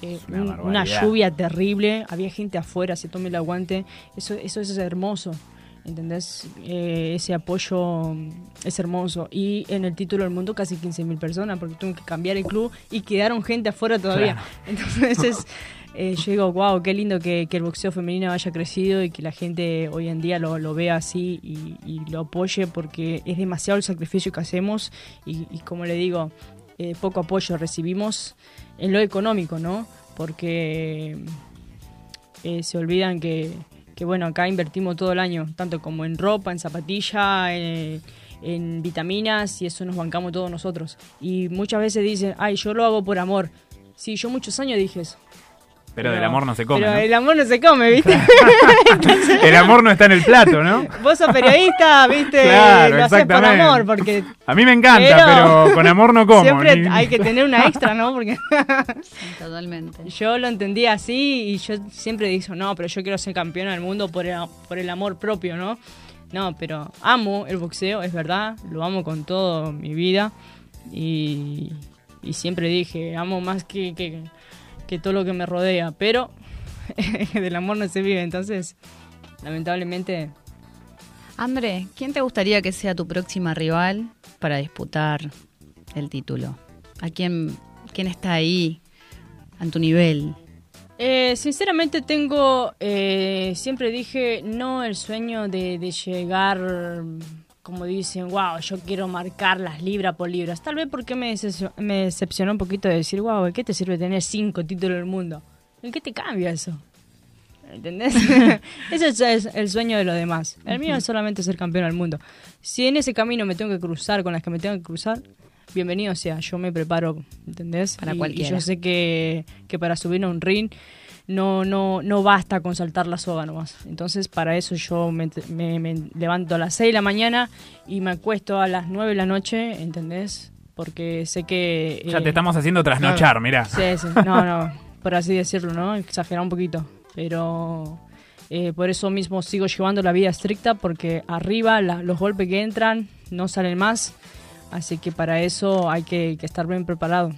Una un- barbaridad. una lluvia terrible, había gente afuera, se tome el aguante. Eso, eso es hermoso, ¿entendés? Eh, ese apoyo es hermoso. Y en el título del mundo casi 15.000 personas, porque tuve que cambiar el club y quedaron gente afuera todavía. Claro. [laughs] Entonces es, eh, yo digo, wow, qué lindo que, que el boxeo femenino haya crecido y que la gente hoy en día lo, lo vea así y, y lo apoye porque es demasiado el sacrificio que hacemos y, y como le digo, eh, poco apoyo recibimos en lo económico, ¿no? Porque se olvidan que, que, bueno, acá invertimos todo el año, tanto como en ropa, en zapatilla, en, en vitaminas y eso nos bancamos todos nosotros. Y muchas veces dicen, ay, yo lo hago por amor. Sí, yo muchos años dije eso. Pero, del amor no se come. Pero ¿no? el amor no se come, ¿viste? [laughs] Entonces, El amor no está en el plato, ¿no? Vos sos periodista, ¿viste? Claro, lo haces por exactamente. amor, porque... A mí me encanta, pero, con amor no como. Siempre ni- hay que tener una extra, ¿no? Porque Totalmente. [laughs] yo lo entendí así y yo siempre dije, no, pero yo quiero ser campeona del mundo por el, por el amor propio, ¿no? No, pero amo el boxeo, es verdad, lo amo con toda mi vida y, y siempre dije, amo más que, que, que todo lo que me rodea, pero [laughs] del amor no se vive, entonces, lamentablemente... André, ¿quién te gustaría que sea tu próxima rival para disputar el título? ¿A quién, quién está ahí a tu nivel? Eh, sinceramente tengo, eh, siempre dije, no el sueño de, de llegar, como dicen, wow, yo quiero marcar las libras por libras. Tal vez porque me, decepcio- me decepcionó un poquito de decir, wow, ¿de qué te sirve tener cinco títulos del mundo? ¿En qué te cambia eso? ¿Entendés? [laughs] Ese es- el sueño de los demás. El mío es solamente ser campeón del mundo. Si en ese camino me tengo que cruzar con las que me tengo que cruzar, bienvenido sea. Yo me preparo, ¿entendés? Para Y- y cualquiera. yo sé que, que para subir a un ring no, no, no basta con saltar la soga nomás. Entonces, para eso yo me, me- me levanto a las 6 de la mañana y me acuesto a las 9 de la noche, ¿entendés? Porque sé que... Ya eh, te estamos haciendo trasnochar, mirá. Sí, sí, no, no, por así decirlo, ¿no? Exagerar un poquito. Pero eh, por eso mismo sigo llevando la vida estricta porque arriba la- los golpes que entran no salen más. Así que para eso hay que, que estar bien preparado.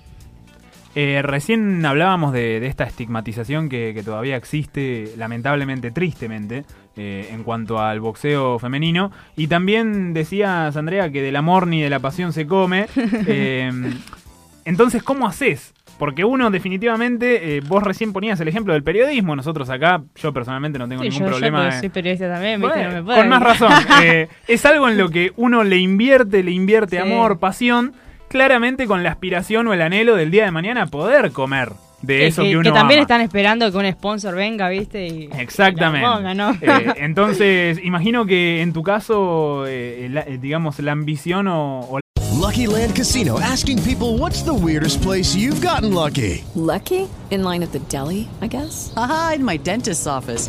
Eh, recién hablábamos de, de esta estigmatización que, que todavía existe, lamentablemente, tristemente, eh, en cuanto al boxeo femenino. Y también decías, Andrea, que del amor ni de la pasión se come. [laughs] Eh, entonces, ¿cómo haces? Porque uno definitivamente, eh, vos recién ponías el ejemplo del periodismo, nosotros acá, yo personalmente no tengo Sí, ningún yo, yo problema. de- soy periodista también, ¿viste? Bueno, No me con más razón. [laughs] eh, es algo en lo que uno le invierte, le invierte Sí. amor, pasión, claramente con la aspiración o el anhelo del día de mañana poder comer de eso que, que, uno que también ama. están esperando que un sponsor venga, ¿viste? Y Exactamente. la ponga, ¿no? Eh, [laughs] entonces, imagino que en tu caso, eh, la- eh, digamos, la ambición o, o Lucky Land Casino asking people what's the weirdest place you've gotten lucky? Lucky? In line at the deli, I guess? Aha, in my dentist's office.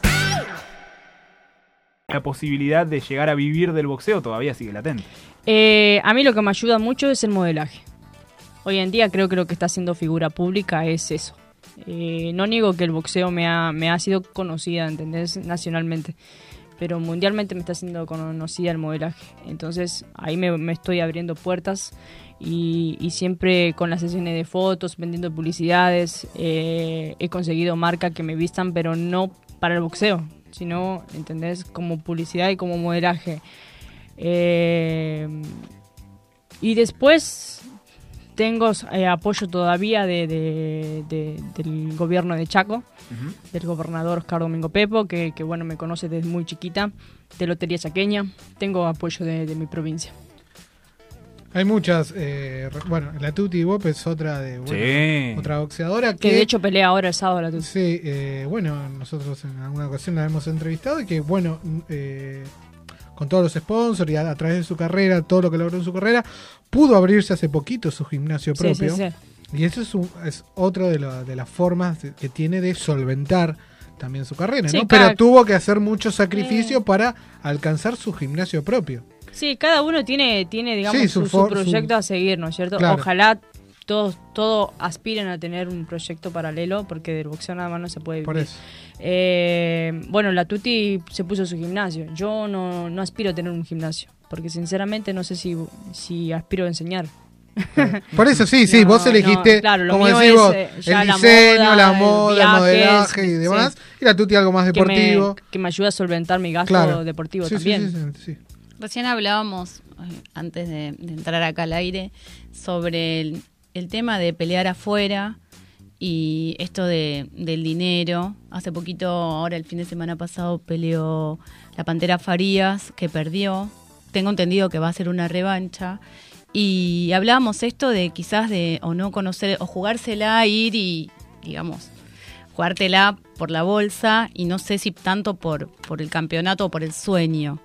La posibilidad de llegar a vivir del boxeo todavía sigue latente. Eh, a mí lo que me ayuda mucho es el modelaje. Hoy en día creo que lo que está haciendo figura pública es eso. Eh, no niego que el boxeo me ha, me ha sido conocida, ¿entendés? Nacionalmente. Pero mundialmente me está siendo conocida el modelaje. Entonces ahí me, estoy abriendo puertas y, siempre con las sesiones de fotos, vendiendo publicidades, eh, he conseguido marcas que me vistan, pero no para el boxeo, sino, ¿entendés? Como publicidad y como modelaje. Eh, y después tengo eh, apoyo todavía de, de- de- del gobierno de Chaco, del gobernador Oscar Domingo Pepo, que, que, bueno, me conoce desde muy chiquita, de Lotería Chaqueña. Tengo apoyo de mi provincia. Hay muchas. eh, bueno, la Tuti Wop es otra de bueno, Sí. otra boxeadora que, Que de hecho pelea ahora el sábado la Tuti. Sí, eh, bueno, nosotros en alguna ocasión la hemos entrevistado y que, bueno, eh, con todos los sponsors y a, a través de su carrera, todo lo que logró en su carrera, pudo abrirse hace poquito su gimnasio Sí, propio. sí, Y eso es, un- es otra de, la- de las formas de- que tiene de solventar también su carrera, Sí, ¿no? Pero tuvo que hacer mucho sacrificio para alcanzar su gimnasio propio. Sí, cada uno tiene, tiene digamos, Sí, su, proyecto su- a seguir, ¿no es cierto? Claro. Ojalá todos todos aspiren a tener un proyecto paralelo, porque del boxeo nada más no se puede vivir. Por eso. Eh, bueno, la Tuti se puso su gimnasio. Yo no, no aspiro a tener un gimnasio, porque sinceramente no sé si, si aspiro a enseñar. [laughs] Por eso sí, sí, No, vos no, elegiste, claro, como decís es, vos, eh, el la diseño, moda, la el moda, el viajes, modelaje y sí. demás. Y la Tuti algo más Que me- deportivo. Que me, ayuda a solventar mi gasto Claro. deportivo Sí, también. sí, sí, sí. Recién hablábamos, eh, antes de, entrar acá al aire, sobre el, el tema de pelear afuera y esto de, del dinero. Hace poquito, ahora el fin de semana pasado, peleó la Pantera Farías, que perdió. Tengo entendido que va a ser una revancha. Y hablábamos esto de quizás de o no conocer, o jugársela, ir y, digamos, jugártela por la bolsa y no sé si tanto por, por el campeonato o por el sueño.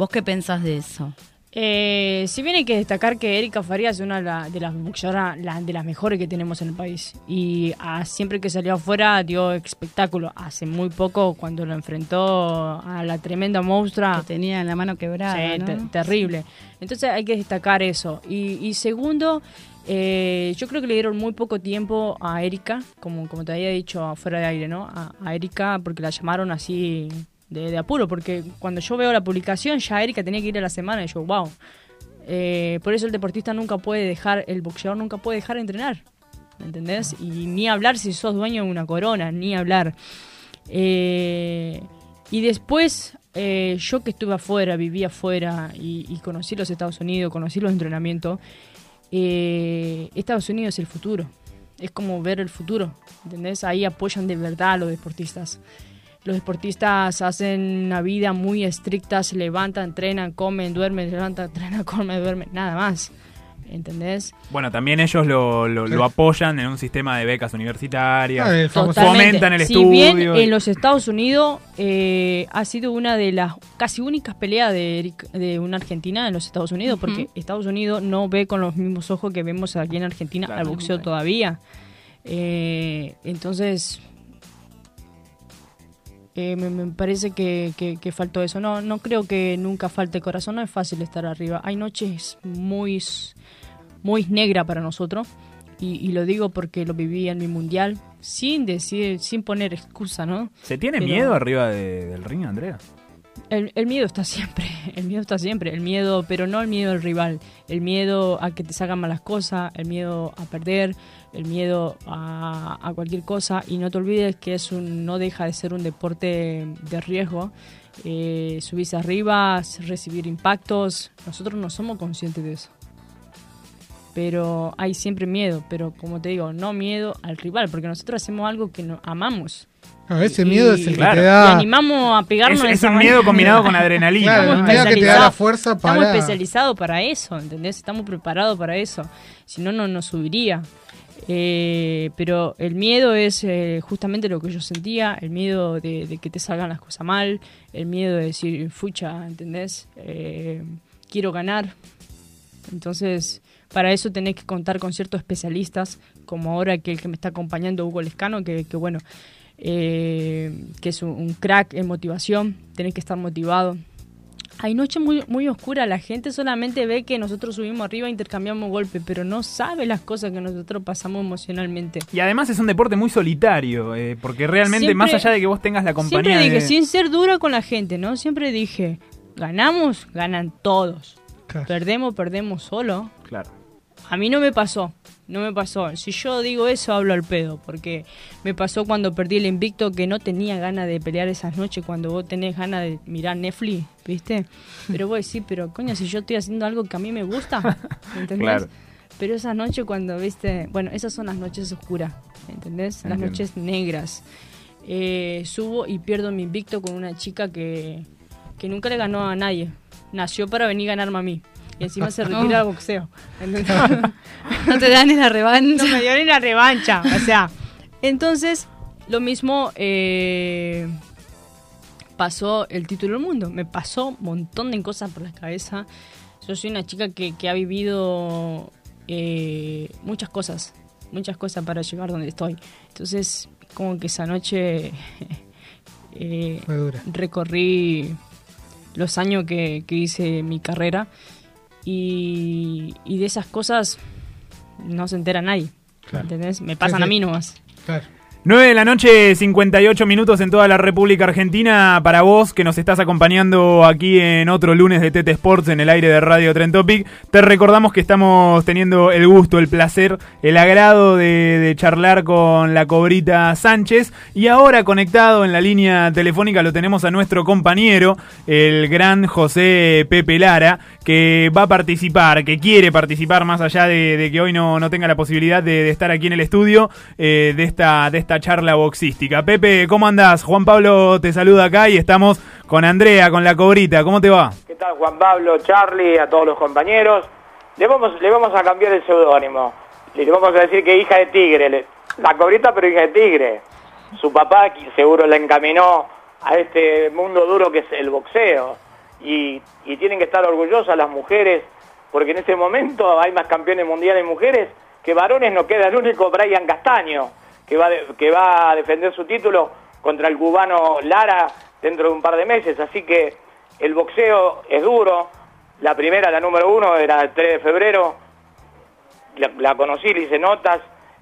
¿Vos qué pensás de eso? Eh, si bien hay que destacar que Erika Farías es una de, la- de las boxeadoras la- de las mejores que tenemos en el país. Y siempre que salió afuera dio espectáculo. Hace muy poco, cuando lo enfrentó a la tremenda monstrua. Que tenía la mano quebrada, Sí, ¿no? te- terrible. Entonces hay que destacar eso. Y, y segundo, eh, yo creo que le dieron muy poco tiempo a Erika, como, como te había dicho afuera de aire, ¿no? A, a Erika porque la llamaron así de, apuro, porque cuando yo veo la publicación ya Erika tenía que ir a la semana y yo, wow. Eh, por eso el deportista nunca puede dejar, el boxeador nunca puede dejar de entrenar. ¿Me entendés? Y ni hablar si sos dueño de una corona, ni hablar. Eh, y después, eh, yo que estuve afuera, viví afuera y, y conocí los Estados Unidos, conocí los entrenamientos, Estados Unidos es el futuro. Es como ver el futuro, ¿entendés? Ahí apoyan de verdad a los deportistas. Los deportistas hacen una vida muy estricta, se levantan, entrenan, comen, duermen, se levantan, [laughs] entrenan, comen, duermen, nada más. ¿Entendés? Bueno, también ellos lo, lo- lo apoyan en un sistema de becas universitarias, Ah, el fomentan el si estudio. bien y- en los Estados Unidos eh, ha sido una de las casi únicas peleas de, Eric- de una Argentina en los Estados Unidos, porque Estados Unidos no ve con los mismos ojos que vemos aquí en Argentina al boxeo todavía. Eh, entonces, eh, me, me parece que, que- que faltó eso. No, no creo que nunca falte corazón, no es fácil estar arriba. Hay noches muy, muy negras para nosotros. Y, y lo digo porque lo viví en mi mundial, sin decir, sin poner excusa, ¿no? ¿Se tiene Pero- miedo arriba de- del ring, Andrea? El, miedo está siempre, [laughs] el miedo está siempre, el miedo, pero no el miedo al rival, el miedo a que te salgan malas cosas, el miedo a perder, el miedo a, a cualquier cosa y no te olvides que es un, no deja de ser un deporte de riesgo. Eh, subirse arriba, recibir impactos, nosotros no somos conscientes de eso. Pero hay siempre miedo, pero como te digo, no miedo al rival, porque nosotros hacemos algo que no, amamos. No, ese Y- miedo es el que te y da. animamos a pegarnos Es- un miedo combinado con [laughs] adrenalina, Claro, ¿no? el miedo que te da la fuerza Estamos para. especializados para eso, ¿entendés? Estamos preparados para eso. Si no, no nos subiría. Eh, pero el miedo es eh, justamente lo que yo sentía, el miedo de, de que te salgan las cosas mal, el miedo de decir, fucha, ¿entendés? Eh, quiero ganar. Entonces, para eso tenés que contar con ciertos especialistas, como ahora que el que me está acompañando, Hugo Lescano, que, que bueno, eh, que es un, un crack en motivación, tenés que estar motivado. Hay noches muy, muy oscuras, la gente solamente ve que nosotros subimos arriba, intercambiamos golpes, pero no sabe las cosas que nosotros pasamos emocionalmente. Y además es un deporte muy solitario, eh, porque realmente Siempre- más allá de que vos tengas la compañía Siempre dije, de- sin ser dura con la gente, ¿no? Siempre dije, ganamos, ganan todos. Perdemos, perdemos solo. Claro. A mí no me pasó, no me pasó. Si yo digo eso, hablo al pedo, porque me pasó cuando perdí el invicto que no tenía ganas de pelear esas noches, cuando vos tenés ganas de mirar Netflix, ¿viste? [laughs] Pero vos decís, pero coño, si yo estoy haciendo algo que a mí me gusta, [laughs] ¿entendés? Claro. Pero esas noches cuando, viste, bueno, esas son las noches oscuras, ¿entendés? Las Entiendo. noches negras. Eh, subo y pierdo mi invicto con una chica que, que nunca le ganó a nadie. Nació para venir a ganarme a mí. Y encima se [laughs] retira del boxeo. [laughs] No te dan ni la revancha. No me dio ni la revancha. O sea, entonces, lo mismo eh, pasó el título del mundo. Me pasó un montón de cosas por la cabeza. Yo soy una chica que, que ha vivido eh, muchas cosas. Muchas cosas para llegar donde estoy. Entonces, como que esa noche [laughs] eh, recorrí los años que, que hice mi carrera y, y de esas cosas no se entera nadie. ¿Entendés? Me pasan a mí nomás. Claro. 9 de la noche, 58 minutos en toda la República Argentina. Para vos que nos estás acompañando aquí en otro lunes de TT Sports en el aire de Radio Tren Topic, te recordamos que estamos teniendo el gusto, el placer, el agrado de, charlar con la cobrita Sánchez. Y ahora conectado en la línea telefónica lo tenemos a nuestro compañero, el gran José Pepe Lara, que va a participar, que quiere participar más allá de, que hoy no, no tenga la posibilidad de, de estar aquí en el estudio eh, de, esta, de esta charla boxística. Pepe, ¿cómo andás? Juan Pablo te saluda acá y estamos con Andrea, con la cobrita. ¿Cómo te va? ¿Qué tal Juan Pablo, Charlie, a todos los compañeros? Le vamos, le vamos a cambiar el seudónimo. Le vamos a decir que hija de tigre. La cobrita pero hija de tigre. Su papá seguro la encaminó a este mundo duro que es el boxeo. y, y tienen que estar orgullosas las mujeres, porque en este momento hay más campeones mundiales mujeres que varones, no queda el único Brian Castaño, que va, de- que va a defender su título contra el cubano Lara dentro de un par de meses, así que el boxeo es duro, la primera, la número uno, era el 3 de febrero, la, la conocí, le hice notas,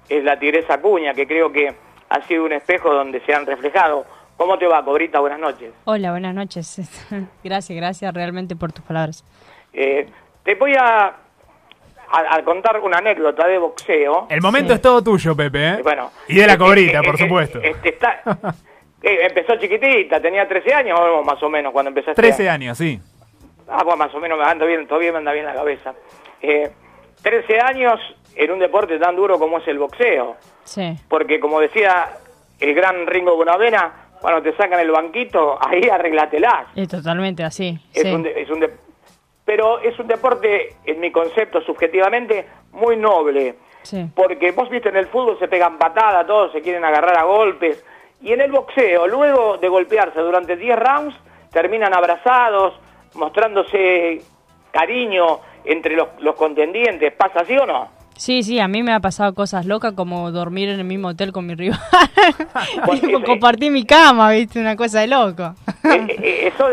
es la Tigresa Cuña, que creo que ha sido un espejo donde se han reflejado. ¿Cómo te va, Cobrita? Buenas noches. Hola, buenas noches. [laughs] gracias, gracias realmente por tus palabras. Eh, te voy a, a- a contar una anécdota de boxeo. El momento es todo tuyo, Pepe. ¿eh? Bueno, y de la eh, cobrita, eh, por eh, supuesto. Este está, [laughs] eh, empezó chiquitita, tenía 13 años o más o menos cuando empezaste. 13 años, sí. Ah, bueno, más o menos me anda bien, todavía me anda bien la cabeza. Eh, 13 años en un deporte tan duro como es el boxeo. Sí. Porque como decía el gran Ringo Bonavena, cuando te sacan el banquito, ahí arreglatelás. Es totalmente así. Es sí. un de- es un de- pero es un deporte, en mi concepto, subjetivamente, muy noble. Sí. Porque vos viste en el fútbol se pegan patadas, todos se quieren agarrar a golpes. Y en el boxeo, luego de golpearse durante 10 rounds, terminan abrazados, mostrándose cariño entre los, los contendientes. ¿Pasa así o no? Sí, sí, a mí me ha pasado cosas locas como dormir en el mismo hotel con mi rival. [laughs] Pues, eh, compartir mi cama, viste, una cosa de loco. Eh, eh, eso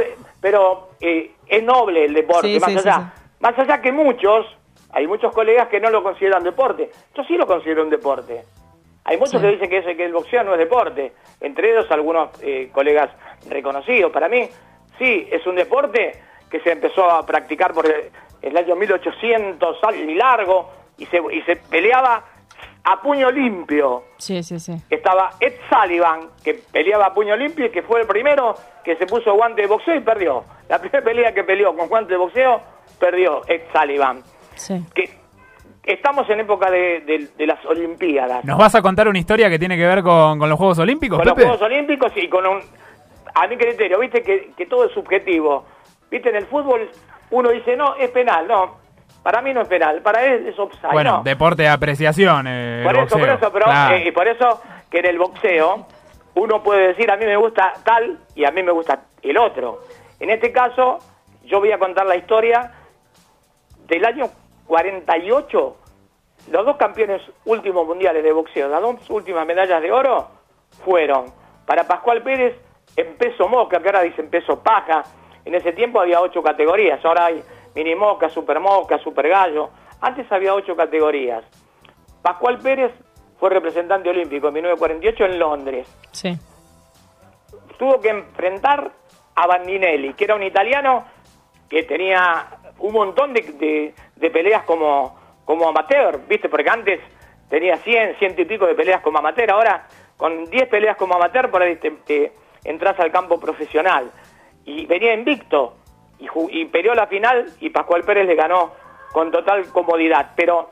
pero eh, es noble el deporte, Sí, más sí, sí, allá. Más allá que muchos, hay muchos colegas que no lo consideran deporte. Yo sí lo considero un deporte. Hay muchos que dicen que, el boxeo no es deporte. Entre ellos algunos eh, colegas reconocidos. Para mí, sí, es un deporte que se empezó a practicar por el, año 1800 al- y largo y se, y se peleaba a puño limpio Sí, sí, sí. estaba Ed Sullivan, que peleaba a puño limpio y que fue el primero que se puso guante de boxeo y perdió. La [laughs] primera pelea que peleó con guante de boxeo, perdió Ed Sullivan. Sí. Que estamos en época de, de- de las Olimpiadas. ¿Nos vas a contar una historia que tiene que ver con, con los Juegos Olímpicos, Con los? Juegos Olímpicos y con un... A mi criterio, viste que, que todo es subjetivo. Viste, en el fútbol uno dice, no, es penal. No, para mí no es penal, para él es offside. bueno, no. deporte de apreciación. eh, Por eso, por eso, pero Claro. eh, y por eso que en el boxeo uno puede decir a mí me gusta tal y a mí me gusta el otro. En este caso, yo voy a contar la historia del año 48. Los dos campeones últimos mundiales de boxeo, las dos últimas medallas de oro, fueron para Pascual Pérez en peso mosca, que ahora dicen peso paja. En ese tiempo había ocho categorías, ahora hay mini mosca, super mosca, super gallo. Antes había ocho categorías. Pascual Pérez fue representante olímpico en 1948 en Londres. Sí. Tuvo que enfrentar a Bandinelli, que era un italiano que tenía un montón de, de- de peleas como, como amateur, ¿viste? Porque antes tenía 100, ciento y pico de peleas como amateur, ahora con 10 peleas como amateur por ahí te, te entras al campo profesional. Y venía invicto y, peleó la final y Pascual Pérez le ganó con total comodidad. Pero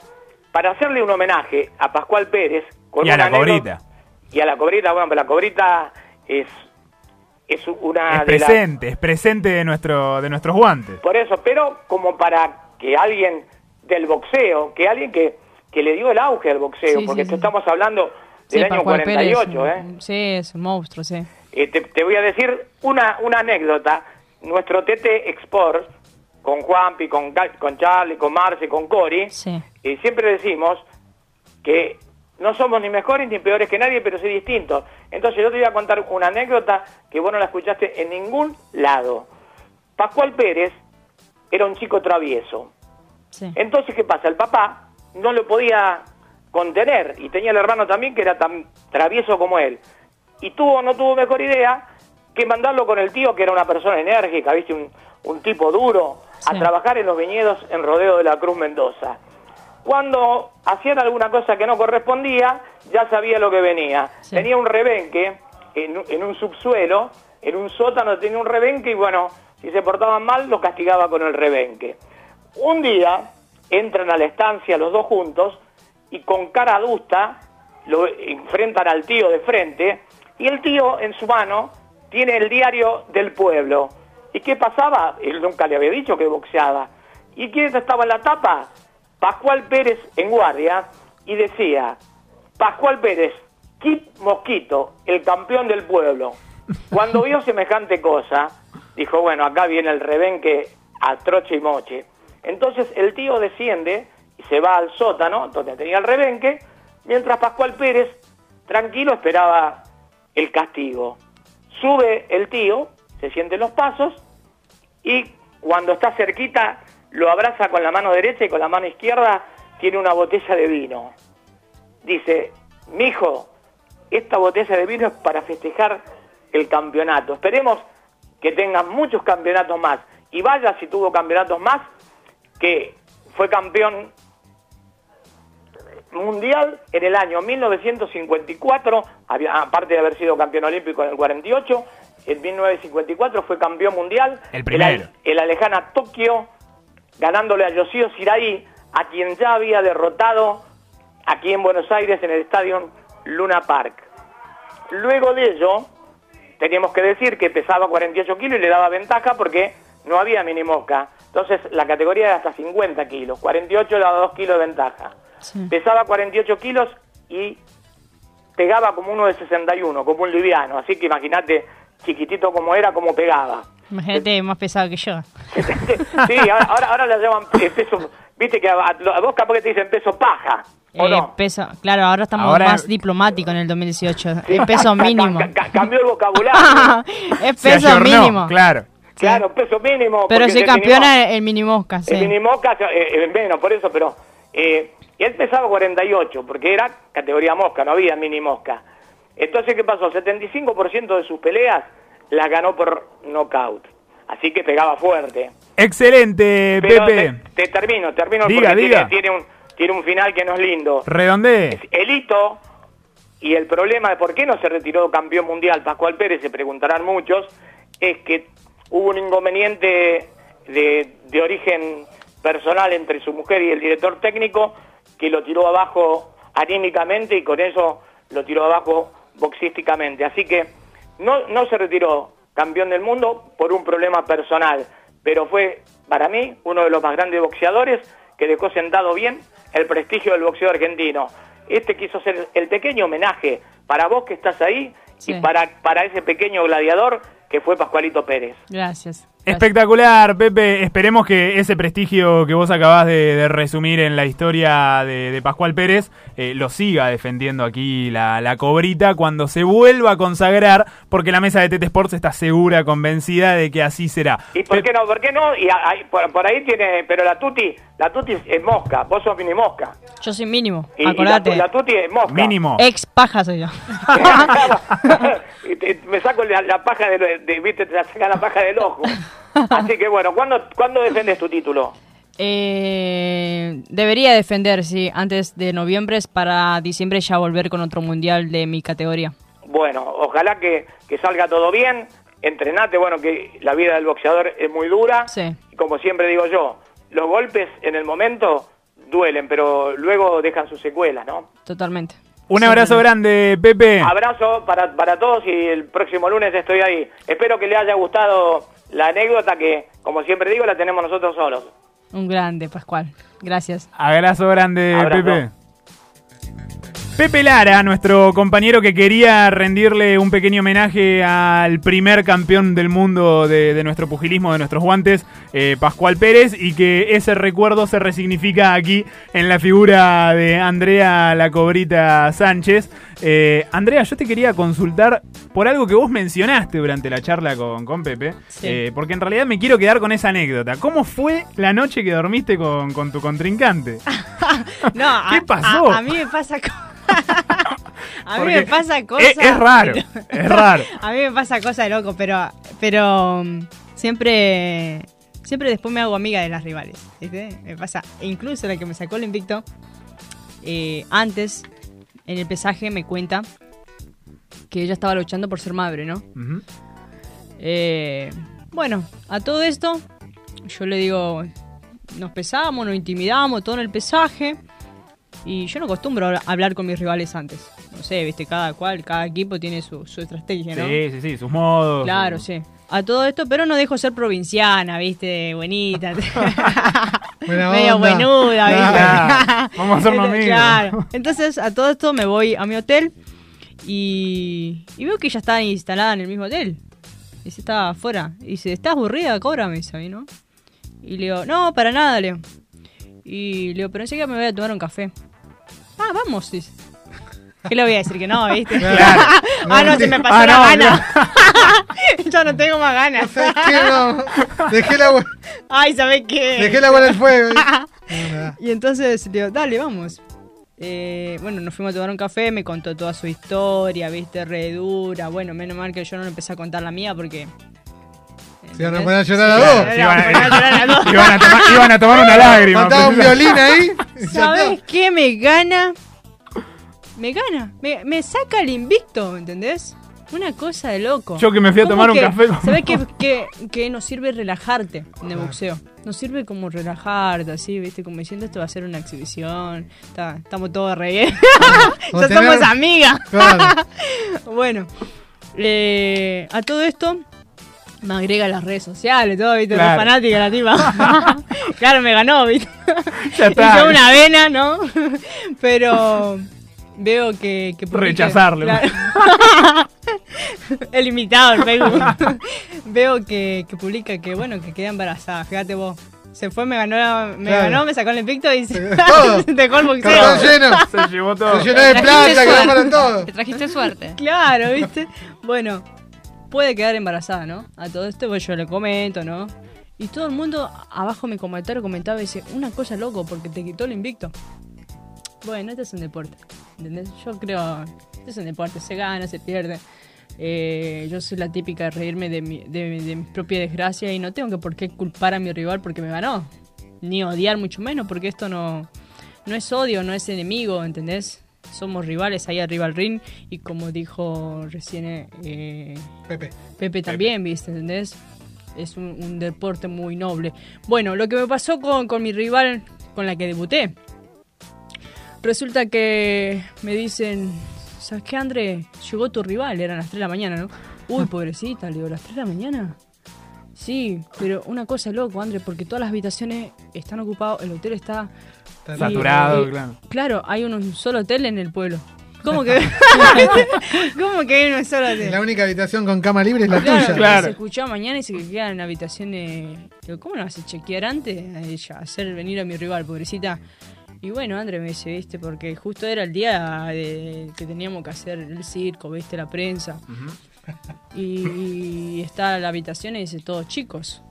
para hacerle un homenaje a Pascual Pérez... Con Y a una la cobrita. Y a la cobrita, bueno, pero la cobrita es, es una Es de las... presente, es presente de, nuestro, de nuestros guantes. Por eso, pero como para que alguien del boxeo, que alguien que, que le dio el auge al boxeo, Sí, porque sí, te sí. estamos hablando Sí, del año Pascual Pérez, 48, ¿eh? mm, Sí, es un monstruo, sí. Eh, te, te voy a decir una, una anécdota. Nuestro TT Export, con Juanpi, con, con Charlie, con Marce, con Cori, Sí. eh, siempre decimos que no somos ni mejores ni peores que nadie, pero sí distintos. Entonces yo te voy a contar una anécdota que vos no la escuchaste en ningún lado. Pascual Pérez era un chico travieso. Sí. Entonces, ¿qué pasa? El papá no lo podía contener y tenía el hermano también que era tan travieso como él. Y tuvo, no tuvo mejor idea que mandarlo con el tío, que era una persona enérgica, ¿viste? Un, un tipo duro, a trabajar en los viñedos en Rodeo de la Cruz Mendoza. Cuando hacían alguna cosa que no correspondía, ya sabía lo que venía. Sí. Tenía un rebenque en, un- en un subsuelo, en un sótano tenía un rebenque y bueno, si se portaban mal, los castigaba con el rebenque. Un día entran a la estancia los dos juntos y con cara adusta lo enfrentan al tío de frente y el tío en su mano tiene el diario del pueblo. ¿Y qué pasaba? Él nunca le había dicho que boxeaba. ¿Y quién estaba en la tapa? Pascual Pérez en guardia y decía, Pascual Pérez, Kip Mosquito, el campeón del pueblo. [laughs] Cuando vio semejante cosa, dijo, bueno, acá viene el rebenque a troche y moche. Entonces el tío desciende y se va al sótano, donde tenía el rebenque, mientras Pascual Pérez, tranquilo, esperaba el castigo. Sube el tío, se siente los pasos y cuando está cerquita lo abraza con la mano derecha y con la mano izquierda tiene una botella de vino. Dice, mijo, esta botella de vino es para festejar el campeonato. Esperemos que tengan muchos campeonatos más. Y vaya si tuvo campeonatos más, que fue campeón mundial en el año 1954, había- aparte de haber sido campeón olímpico en el 48, en 1954 fue campeón mundial. El primero. En la, lejana Tokio, ganándole a Yoshio Shirai, a quien ya había derrotado aquí en Buenos Aires en el estadio Luna Park. Luego de ello, teníamos que decir que pesaba 48 kilos y le daba ventaja porque no había mini mosca. Entonces la categoría era hasta 50 kilos. 48 le daba 2 kilos de ventaja. Pesaba 48 kilos y pegaba como uno de 61, como un liviano. Así que imagínate, chiquitito como era, como pegaba. Imagínate, más pesado que yo. [laughs] Sí, ahora, ahora, ahora le llaman eh, peso. Viste que a, a vos capaz que te dicen peso paja. ¿O Eh, no? peso, claro, ahora estamos Ahora- más diplomáticos en el 2018. El peso [laughs] mínimo. Ca- ca- cambió el vocabulario. [laughs] es peso ayornó, mínimo. Claro. Claro, peso mínimo. Pero soy es el campeona en minimosca, sí. El minimosca, eh, eh, menos, por eso, pero... Eh, y él pesaba 48, porque era categoría mosca, no había mini mosca. Entonces, ¿qué pasó? 75% de sus peleas las ganó por knockout. Así que pegaba fuerte. Excelente, Pero Pepe. te, te termino, termino Diga, porque diga. Tiene, tiene un, tiene un final que no es lindo. Redondee. El hito y el problema de por qué no se retiró campeón mundial Pascual Pérez, se preguntarán muchos, es que hubo un inconveniente de, de origen personal entre su mujer y el director técnico que lo tiró abajo anímicamente y con eso lo tiró abajo boxísticamente. Así que no, no se retiró campeón del mundo por un problema personal, pero fue para mí uno de los más grandes boxeadores que dejó sentado bien el prestigio del boxeo argentino. Este quiso ser el pequeño homenaje para vos que estás ahí Sí. y para, para ese pequeño gladiador que fue Pascualito Pérez. Gracias. Espectacular, Pepe. Esperemos que ese prestigio que vos acabás de, de resumir en la historia de, de Pascual Pérez eh, lo siga defendiendo aquí la, la cobrita cuando se vuelva a consagrar, porque la mesa de Tete Sports está segura, convencida de que así será. ¿Y por qué no? ¿Por qué no? Y a- ahí- por, por ahí tiene, pero la Tuti, la Tuti es mosca, vos sos mini mosca. Yo soy mínimo, Y, y la, acordate. la Tuti es mosca. Mínimo. Ex paja soy yo. [laughs] Y te- me saco la, la paja de, de- viste, te saca la paja del ojo. Así que bueno, ¿cuándo, ¿cuándo defendes tu título? Eh, debería defender, sí, antes de noviembre, es para diciembre ya volver con otro mundial de mi categoría. Bueno, ojalá que, que salga todo bien, entrenate, bueno, que la vida del boxeador es muy dura. Sí. Y como siempre digo yo, los golpes en el momento duelen, pero luego dejan sus secuelas, ¿no? Totalmente. Un abrazo grande, Pepe. Abrazo para, para todos y el próximo lunes estoy ahí. Espero que le haya gustado la anécdota que, como siempre digo, la tenemos nosotros solos. Un grande, Pascual. Gracias. Abrazo grande, Abrazo. Pepe. Pepe Lara, nuestro compañero que quería rendirle un pequeño homenaje al primer campeón del mundo de, de nuestro pugilismo, de nuestros guantes, eh, Pascual Pérez, y que ese recuerdo se resignifica aquí en la figura de Andrea La Cobrita Sánchez. Eh, Andrea, yo te quería consultar por algo que vos mencionaste durante la charla con, con Pepe, Sí. eh, porque en realidad me quiero quedar con esa anécdota. ¿Cómo fue la noche que dormiste con, con tu contrincante? [laughs] No, ¿Qué pasó? A, a mí me pasa [laughs] A mí me pasa cosas. es- es raro, es [laughs] raro. A mí me pasa cosas de loco, pero pero mm, siempre siempre después me hago amiga de las rivales, ¿viste? Me pasa, e incluso la que me sacó el invicto eh, antes en el pesaje me cuenta que ella estaba luchando por ser madre, ¿no? Eh, bueno, a todo esto, yo le digo, nos pesamos, nos intimidamos, todo en el pesaje. Y yo no acostumbro a hablar con mis rivales antes. No sé, viste, cada cual, cada equipo tiene su, su estrategia, ¿no? Sí, sí, sí, sus modos. Claro, sí. A todo esto, pero no dejo ser provinciana, viste, buenita. [laughs] Buena Medio onda. buenuda, ¿viste? Claro, [laughs] vamos a hacernos amigos. Claro. Entonces, a todo esto me voy a mi hotel y, y veo que ella está instalada en el mismo hotel. Dice, estaba afuera. Y dice, ¿estás aburrida? Cobra, me dice a mí, ¿no? Y le digo, no, para nada, Leo. Y le digo, pero enseguida me voy a tomar un café. Ah, vamos, dice. ¿Qué le voy a decir? Que no, ¿viste? Claro. [laughs] ah, no, se me pasó Ah, la no, gana. [laughs] ya no tengo más ganas. ¿Sabes qué? No. Dejé la, Ay, ¿sabes qué? dejé la bola al fuego. [laughs] y entonces le digo, dale, vamos. Eh, bueno, nos fuimos a tomar un café, me contó toda su historia, viste, re dura. Bueno, menos mal que yo no le empecé a contar la mía porque. Se iban a poner a llorar a dos. se iban a poner a llorar a dos. Iban a tomar, iban a tomar una lágrima. Faltaba un violín ahí. [laughs] ¿Sabes qué me gana? Me gana. Me, me saca el invicto, ¿entendés? Una cosa de loco. Yo que me fui a ¿Cómo tomar un que- café con- ¿Sabés qué, qué- qué nos sirve relajarte en el boxeo? Nos sirve como relajarte, así, ¿viste? Como diciendo esto va a ser una exhibición. Está- estamos todos re bien. [laughs] [laughs] Ya tener- somos amigas. Claro. bueno, eh, a todo esto me agrega a las redes sociales, todo, ¿viste? Claro. Fanática la tipa. [laughs] claro, me ganó, ¿viste? Ya [laughs] está. Yo una vena, ¿no? [laughs] Pero veo que... que publica- Rechazarle. Claro. El invitado, el Facebook. veo que, que publica que, bueno, que queda embarazada. Fíjate vos. Se fue, me ganó, la- me Claro. ganó, me sacó el invicto y se Todo. dejó el boxeo. Lleno. Se llevó todo. Se llenó de plata, quedó para todo. Te trajiste suerte. Claro, ¿viste? Bueno, puede quedar embarazada, ¿no? A todo esto pues yo le comento, ¿no? Y todo el mundo abajo en mi comentario comentaba y dice, una cosa loco, porque te quitó el invicto. Bueno, este es un deporte, ¿entendés? Yo creo, este es un deporte, se gana, se pierde. Eh, yo soy la típica de reírme de mi, de, de mi propia desgracia y no tengo que por qué culpar a mi rival porque me ganó. Ni odiar mucho menos, porque esto no, no es odio, no es enemigo, ¿entendés? Somos rivales ahí arriba al ring y como dijo recién eh, Pepe. Pepe también, ¿viste? ¿Entendés? Es un, un deporte muy noble. Bueno, lo que me pasó con, con mi rival con la que debuté. Resulta que me dicen, ¿sabes qué, André? Llegó tu rival, eran las 3 de la mañana, ¿no? Uy, pobrecita, le digo, ¿las 3 de la mañana? Sí, pero una cosa loco, André, porque todas las habitaciones están ocupadas, el hotel está... Saturado, y- claro. Claro, hay un, un solo hotel en el pueblo. ¿Cómo que, [laughs] ¿Cómo que hay un solo hotel? La única habitación con cama libre es la Claro, tuya. Se escuchó mañana y se quedan en habitaciones. Digo, ¿Cómo lo vas a chequear antes? A ella, hacer venir a mi rival, pobrecita. Y bueno, André me dice, viste, porque justo era el día de, que teníamos que hacer el circo, viste, la prensa. Y está la habitación y dice, todos chicos.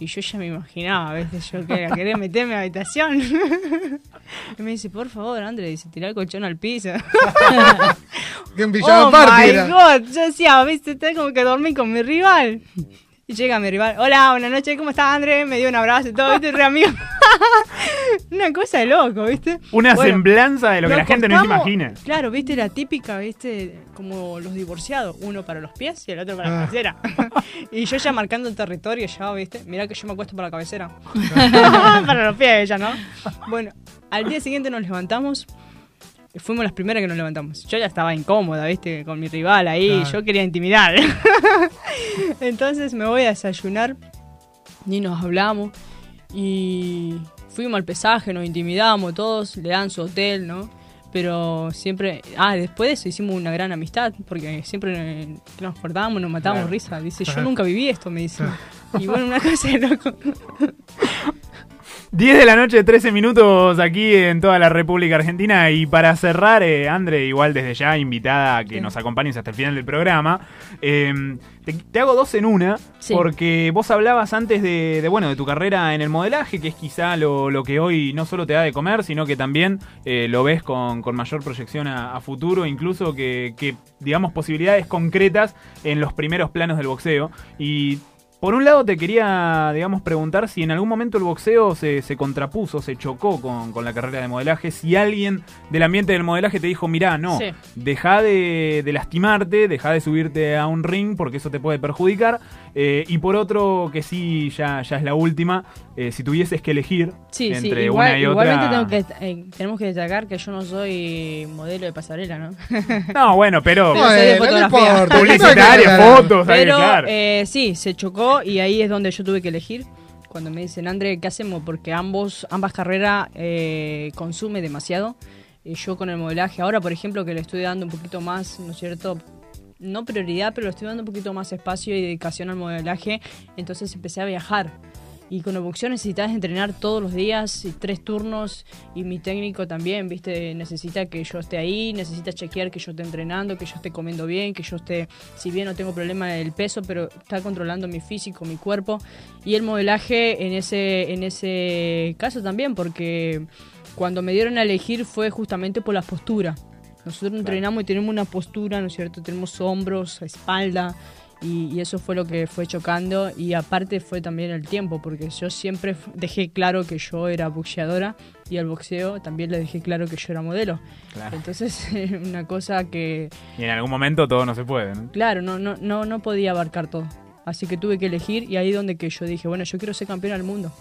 Y yo ya me imaginaba, ¿viste? Yo que quería meterme a la habitación. [laughs] y me dice, por favor, André, dice, tirá el colchón al piso. [laughs] Que pijama oh my era. God. Yo decía, viste, como que dormí con mi rival. Y llega mi rival, hola, buenas noches, ¿cómo estás, André? Me dio un abrazo y todo, viste, re amigo. [laughs] Una cosa de loco, viste. Una Bueno, semblanza de lo que la gente no se imagina. Claro, viste, la típica, viste, como los divorciados, uno para los pies y el otro para la Ah. cabecera. [laughs] y yo ya marcando el territorio, ya, viste, mirá que yo me acuesto para la cabecera. [laughs] para los pies ella, ¿no? Bueno, al día siguiente nos levantamos. Fuimos las primeras que nos levantamos. Yo ya estaba incómoda, ¿viste? Con mi rival ahí. Claro. Yo quería intimidar. [laughs] Entonces me voy a desayunar. Ni nos hablamos. Y fuimos al pesaje, nos intimidamos todos. Le dan su hotel, ¿no? Pero siempre. Ah, después de eso hicimos una gran amistad. Porque siempre nos cortábamos, nos matábamos Claro. risa. Dice, yo [laughs] nunca viví esto, me dice. Y bueno, una cosa de loco. [laughs] 10 de la noche, 13 minutos aquí en toda la República Argentina. Y para cerrar, eh, Andre, igual desde ya invitada a que Sí. nos acompañes hasta el final del programa. eh, te, te hago dos en una, Sí. porque vos hablabas antes de, de, bueno, de tu carrera en el modelaje, que es quizá lo, lo que hoy no solo te da de comer, sino que también eh, lo ves con, con mayor proyección a, a futuro, incluso que, que, digamos, posibilidades concretas en los primeros planos del boxeo. Y por un lado te quería, digamos, preguntar si en algún momento el boxeo se, se contrapuso, se chocó con, con la carrera de modelaje, si alguien del ambiente del modelaje te dijo, mirá, no, Sí. deja de, de lastimarte, deja de subirte a un ring porque eso te puede perjudicar. eh, y por otro, que sí, ya, ya es la última, eh, si tuvieses que elegir Sí, sí, entre igual- una y igualmente otra... que- eh, tenemos que destacar que yo no soy modelo de pasarela, ¿no? [laughs] No, bueno, pero... Pero soy de Bueno, no fotografía. importa, Publicitaria, [laughs] no hay que fotos, ahí, Pero claro. eh, sí, se chocó y ahí es donde yo tuve que elegir. Cuando me dicen, André, ¿qué hacemos? Porque ambos, ambas carreras eh, consume demasiado. Y yo con el modelaje, ahora por ejemplo que le estoy dando un poquito más, ¿no es cierto? no prioridad, pero le estoy dando un poquito más espacio y dedicación al modelaje. Entonces empecé a viajar. Y con boxeo necesitas entrenar todos los días, y tres turnos, y mi técnico también, ¿viste? Necesita que yo esté ahí, necesita chequear que yo esté entrenando, que yo esté comiendo bien, que yo esté, si bien no tengo problema del peso, pero está controlando mi físico, mi cuerpo. Y el modelaje en ese, en ese caso también, porque cuando me dieron a elegir fue justamente por la postura. Nosotros entrenamos y tenemos una postura, ¿no es cierto? Tenemos hombros, espalda, y, y eso fue lo que fue chocando. Y aparte fue también el tiempo, porque yo siempre dejé claro que yo era boxeadora y al boxeo también le dejé claro que yo era modelo. Claro. Entonces, [laughs] una cosa que, Y en algún momento todo no se puede, ¿no? claro, no, no, no, no podía abarcar todo. Así que tuve que elegir y ahí donde que yo dije, bueno, yo quiero ser campeona del mundo.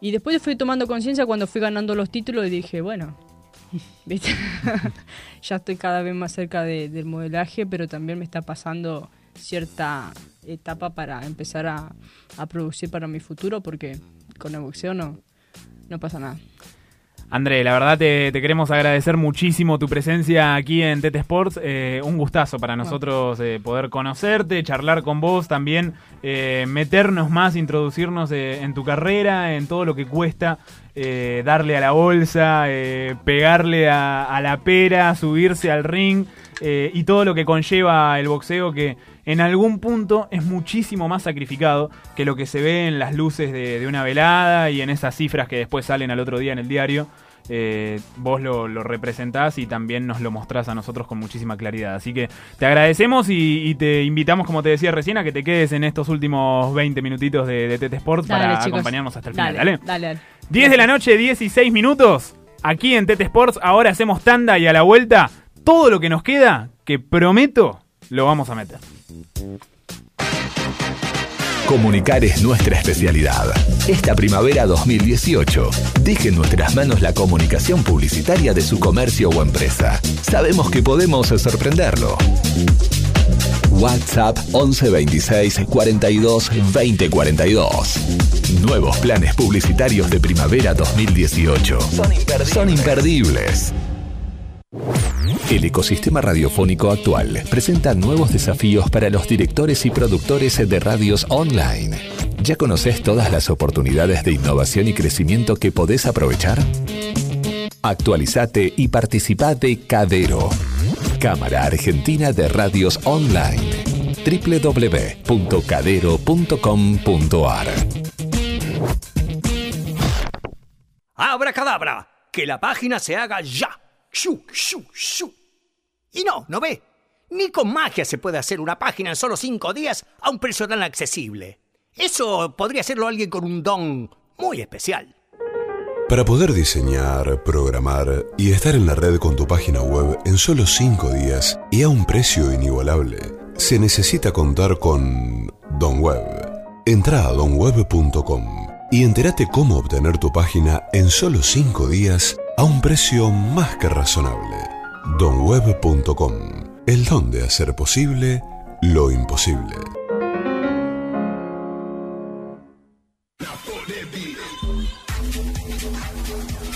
Y después fui tomando conciencia cuando fui ganando los títulos y dije, bueno, [laughs] ¿viste? [laughs] ya estoy cada vez más cerca de- del modelaje, pero también me está pasando cierta etapa para empezar a, a producir para mi futuro porque con el boxeo no, no pasa nada. André, la verdad te, te queremos agradecer muchísimo tu presencia aquí en Tete Sports. Eh, un gustazo para nosotros eh, poder conocerte, charlar con vos, también eh, meternos más, introducirnos en tu carrera, en todo lo que cuesta darle a la bolsa, pegarle a, a la pera, subirse al ring y todo lo que conlleva el boxeo que en algún punto es muchísimo más sacrificado que lo que se ve en las luces de, de una velada y en esas cifras que después salen al otro día en el diario. Eh, vos lo, lo representás y también nos lo mostrás a nosotros con muchísima claridad. Así que te agradecemos y, y te invitamos, como te decía recién, a que te quedes en estos últimos 20 minutitos de, de Dale, para chicos. acompañarnos hasta el final. Dale, Dale. dale, dale. 10 de la noche, 16 minutos. Aquí en Tete Sports, ahora hacemos tanda y a la vuelta, todo lo que nos queda, que prometo, lo vamos a meter. Comunicar es nuestra especialidad. Esta primavera 2018, deje en nuestras manos la comunicación publicitaria de su comercio o empresa. Sabemos que podemos sorprenderlo. WhatsApp 11 26 42 20 42. Nuevos planes publicitarios de primavera 2018. Son imperdibles. El ecosistema radiofónico actual presenta nuevos desafíos para los directores y productores de radios online. ¿Ya conoces todas las oportunidades de innovación y crecimiento que podés aprovechar? Actualizate y participá de Cadero, Cámara Argentina de Radios Online. www.cadero.com.ar ¡Abra cadabra! Que la página se haga ya. ¡Shu, shu, shu! Y no, ¿no ve? Ni con magia se puede hacer una página en solo cinco días a un precio tan accesible. Eso podría hacerlo alguien con un don muy especial. Para poder diseñar, programar y estar en la red con tu página web en solo 5 días y a un precio inigualable, se necesita contar con Don Web. Entra a donweb.com y entérate cómo obtener tu página en solo 5 días a un precio más que razonable. donweb.com. El don de hacer posible lo imposible.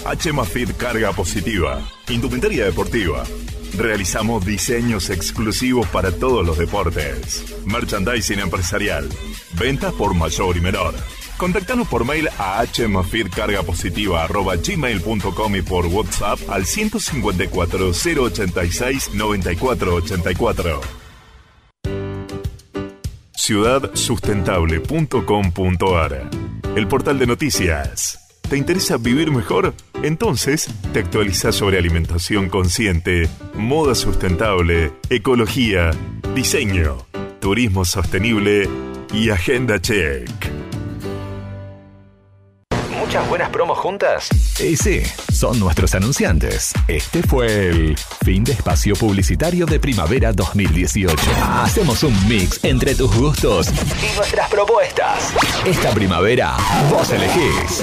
HMAFIT Carga Positiva, Indumentaria Deportiva. Realizamos diseños exclusivos para todos los deportes. Merchandising empresarial. Ventas por mayor y menor. Contactanos por mail a hmafitcargapositiva.gmail.com y por WhatsApp al 154 086 9484. ciudadsustentable.com.ar El portal de noticias. ¿Te interesa vivir mejor? Entonces, te actualizas sobre alimentación consciente, moda sustentable, ecología, diseño, turismo sostenible y agenda check. ¿Muchas buenas promos juntas? Y sí, son nuestros anunciantes. Este fue el fin de espacio publicitario de primavera 2018. Hacemos un mix entre tus gustos y nuestras propuestas. Esta primavera, vos elegís.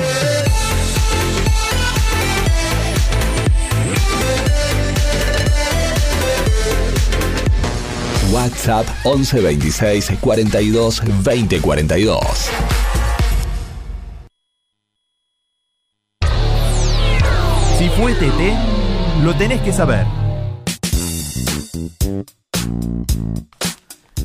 WhatsApp 11 26 42 20 42. Fue TT, lo tenés que saber.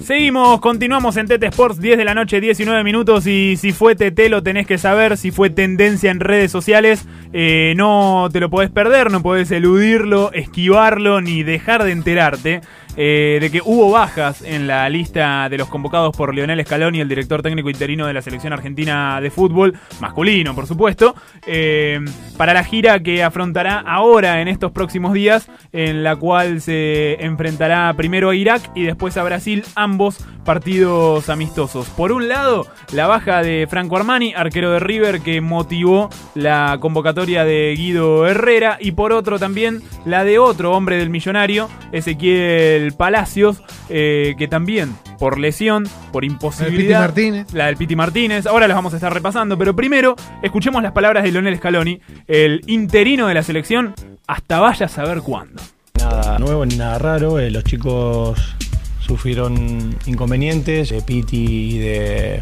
Seguimos, continuamos en TT Sports, 10 de la noche, 19 minutos. Y si fue TT, lo tenés que saber. Si fue tendencia en redes sociales, eh, no te lo podés perder, no podés eludirlo, esquivarlo, ni dejar de enterarte. Eh, de que hubo bajas en la lista de los convocados por Leonel Scaloni, el director técnico interino de la selección argentina de fútbol, masculino por supuesto, eh, para la gira que afrontará ahora en estos próximos días, en la cual se enfrentará primero a Irak y después a Brasil, ambos partidos amistosos. Por un lado, la baja de Franco Armani, arquero de River, que motivó la convocatoria de Guido Herrera, y por otro también la de otro hombre del millonario, Ezequiel Palacios, eh, que también por lesión, por imposibilidad. El Piti Martínez. La del Piti Martínez. Ahora las vamos a estar repasando, pero primero escuchemos las palabras de Leonel Scaloni, el interino de la selección, hasta vaya a saber cuándo. Nada nuevo ni nada raro, eh, los chicos sufrieron inconvenientes, de Piti y de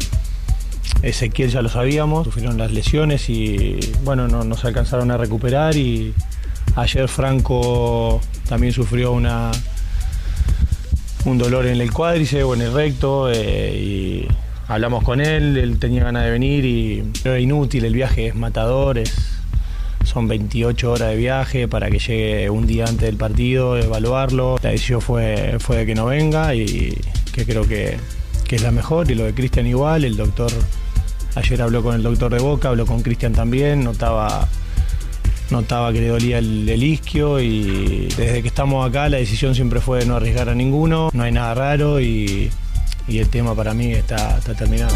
Ezequiel ya lo sabíamos, sufrieron las lesiones y bueno, no, no se alcanzaron a recuperar y ayer Franco también sufrió una un dolor en el cuádriceps o en el recto eh, y hablamos con él, él tenía ganas de venir y era inútil, el viaje es matador, son 28 horas de viaje para que llegue un día antes del partido, evaluarlo. La decisión fue, fue de que no venga y que creo que, que es la mejor y lo de Cristian igual, el doctor ayer habló con el doctor de Boca, habló con Cristian también, notaba notaba que le dolía el, el isquio y desde que estamos acá la decisión siempre fue no arriesgar a ninguno, no hay nada raro y, y el tema para mí está, está terminado.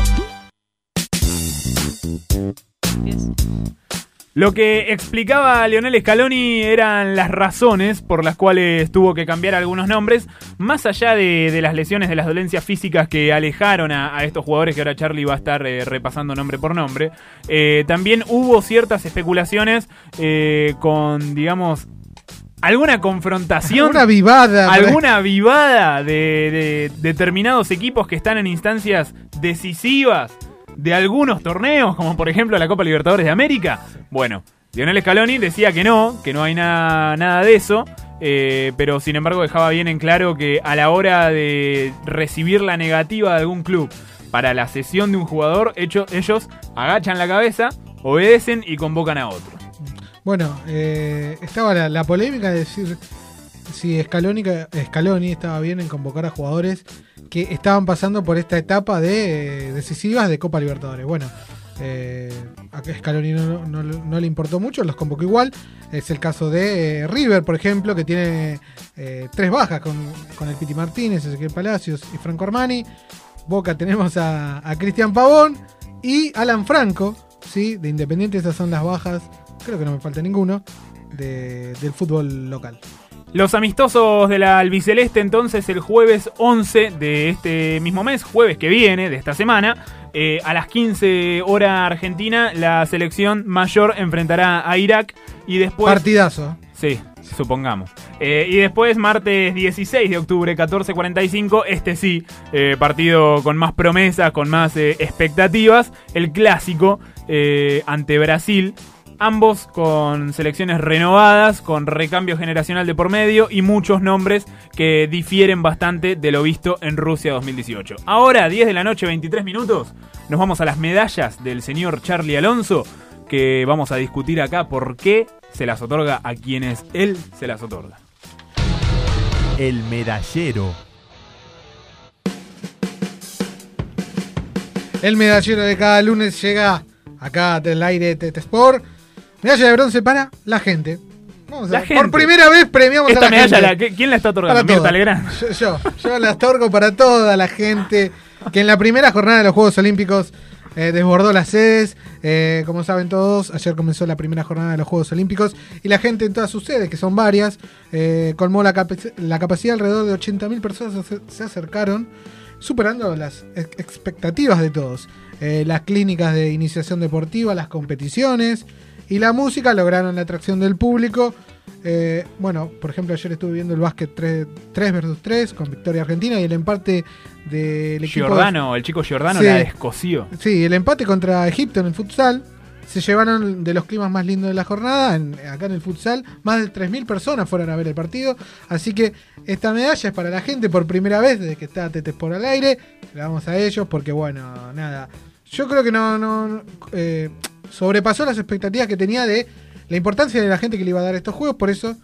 Lo que explicaba Leonel Scaloni eran las razones por las cuales tuvo que cambiar algunos nombres, más allá de, de las lesiones, de las dolencias físicas que alejaron a, a estos jugadores que ahora Charlie va a estar eh, repasando nombre por nombre. Eh, también hubo ciertas especulaciones eh, con, digamos, alguna confrontación. Alguna vivada. Alguna vivada de, de determinados equipos que están en instancias decisivas de algunos torneos, como por ejemplo la Copa Libertadores de América. Bueno, Lionel Scaloni decía que no, que no hay nada, nada de eso. eh, pero sin embargo dejaba bien en claro que a la hora de recibir la negativa de algún club para la cesión de un jugador, hecho- ellos agachan la cabeza, obedecen y convocan a otro. Bueno, eh, estaba la, la polémica de decir si Scaloni, Scaloni estaba bien en convocar a jugadores que estaban pasando por esta etapa de eh, decisivas de Copa Libertadores. Bueno, eh, a Scaloni no, no- no le importó mucho, los convocó igual. Es el caso de eh, River, por ejemplo, que tiene eh, tres bajas con, con el Piti Martínez, Ezequiel Palacios y Franco Armani. Boca tenemos a, Cristian Pavón y Alan Franco, ¿sí? de Independiente. Esas son las bajas, creo que no me falta ninguno, de- del fútbol local. Los amistosos de la albiceleste entonces el jueves 11 de este mismo mes, jueves que viene, de esta semana, eh, a las 15 hora argentina, la selección mayor enfrentará a Irak y después... Partidazo. Sí, supongamos. Eh, y después, martes 16 de octubre, 14.45, este sí, eh, partido con más promesas, con más eh, expectativas, el clásico ante Brasil. Ambos con selecciones renovadas, con recambio generacional de por medio y muchos nombres que difieren bastante de lo visto en Rusia 2018. Ahora, 10 de la noche, 23 minutos, nos vamos a las medallas del señor Charlie Alonso, que vamos a discutir acá por qué se las otorga a quienes él se las otorga. El medallero. El medallero de cada lunes llega acá del aire de Sport. Medalla de bronce para la gente. Vamos a La ver. gente. Por primera vez premiamos Esta a la medalla, gente. la- ¿quién la está otorgando? Mirta. Legrand. Yo, yo, yo la otorgo para toda la gente que en la primera jornada de los Juegos Olímpicos eh, desbordó las sedes. Eh, como saben todos, ayer comenzó la primera jornada de los Juegos Olímpicos y la gente en todas sus sedes, que son varias, eh, colmó la, capac- la capacidad. Alrededor de 80.000 personas se, se acercaron, superando las ex- expectativas de todos. Las clínicas de iniciación deportiva, las competiciones y la música lograron la atracción del público. Eh, bueno, por ejemplo, ayer estuve viendo el básquet 3, 3 versus 3 con victoria argentina y el empate del equipo. Giordano, el chico Giordano Sí. la descosió. Sí, el empate contra Egipto en el futsal. se llevaron de los climas más lindos de la jornada, en- acá en el futsal, más de 3.000 personas fueron a ver el partido, así que esta medalla es para la gente por primera vez desde que está Tetes por al aire, le damos a ellos porque bueno, nada, yo creo que no, eh, sobrepasó las expectativas que tenía de la importancia de la gente que le iba a dar estos juegos, por eso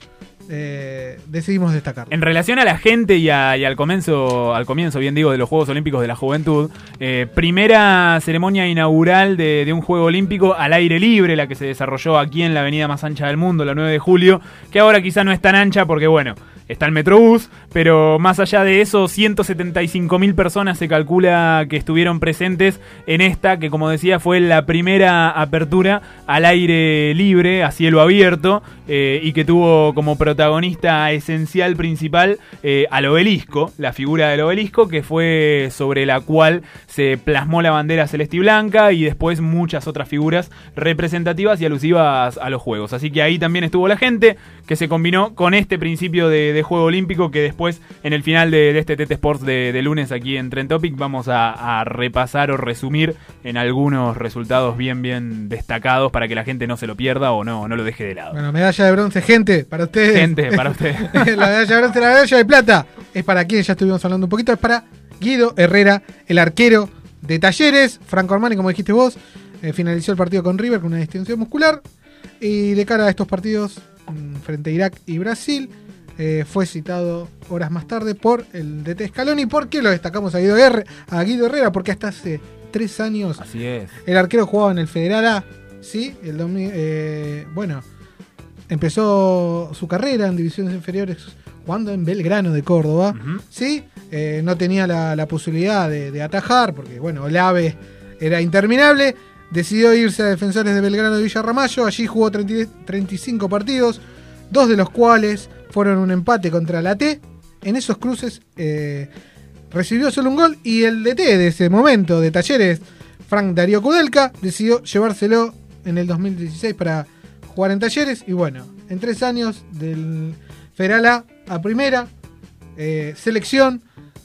eh, decidimos destacarlo. En relación a la gente y, a- al comienzo, al comienzo, bien digo, de los Juegos Olímpicos de la Juventud, eh, primera ceremonia inaugural de, de un Juego Olímpico al aire libre, la que se desarrolló aquí en la avenida más ancha del mundo, la 9 de julio, que ahora quizá no es tan ancha porque, bueno, está el Metrobús, pero más allá de eso, 175 mil personas se calcula que estuvieron presentes en esta, que como decía fue la primera apertura al aire libre, a cielo abierto, eh, y que tuvo como protagonista esencial principal eh, al obelisco, la figura del obelisco, que fue sobre la cual se plasmó la bandera celeste y blanca, y después muchas otras figuras representativas y alusivas a los Juegos. Así que ahí también estuvo la gente, que se combinó con este principio de Juego Olímpico, que después en el final de, de este TT Sports de, de lunes aquí en Trend Topic vamos a, a repasar o resumir en algunos resultados bien bien destacados para que la gente no se lo pierda o no, no lo deje de lado. Bueno, medalla de bronce, gente, para ustedes. Gente, para [laughs] ustedes. la medalla de bronce, la medalla de plata es para quien ya estuvimos hablando un poquito, es para Guido Herrera, el arquero de Talleres. Franco Armani, como dijiste vos, eh, finalizó el partido con River con una distinción muscular. Y de cara a estos partidos mm, frente a Irak y Brasil, eh, fue citado horas más tarde por el DT Scaloni. ¿Por qué lo destacamos a Guido, Herrera, a Guido Herrera? Porque hasta hace tres años Así es. el arquero jugaba en el Federal A, ¿sí? El eh, bueno, empezó su carrera en divisiones inferiores jugando en Belgrano de Córdoba, ¿sí? Eh, no tenía la, la posibilidad de, de atajar porque, bueno, el AVE era interminable. Decidió irse a Defensores de Belgrano de Villarramayo. Allí jugó 30 35 partidos, dos de los cuales fueron un empate contra la T. En esos cruces eh, recibió solo un gol y el DT de ese momento de Talleres, Frank Darío Kudelka, decidió llevárselo en el 2016 para jugar en Talleres. Y bueno, en tres años del Federal A primera, eh, selección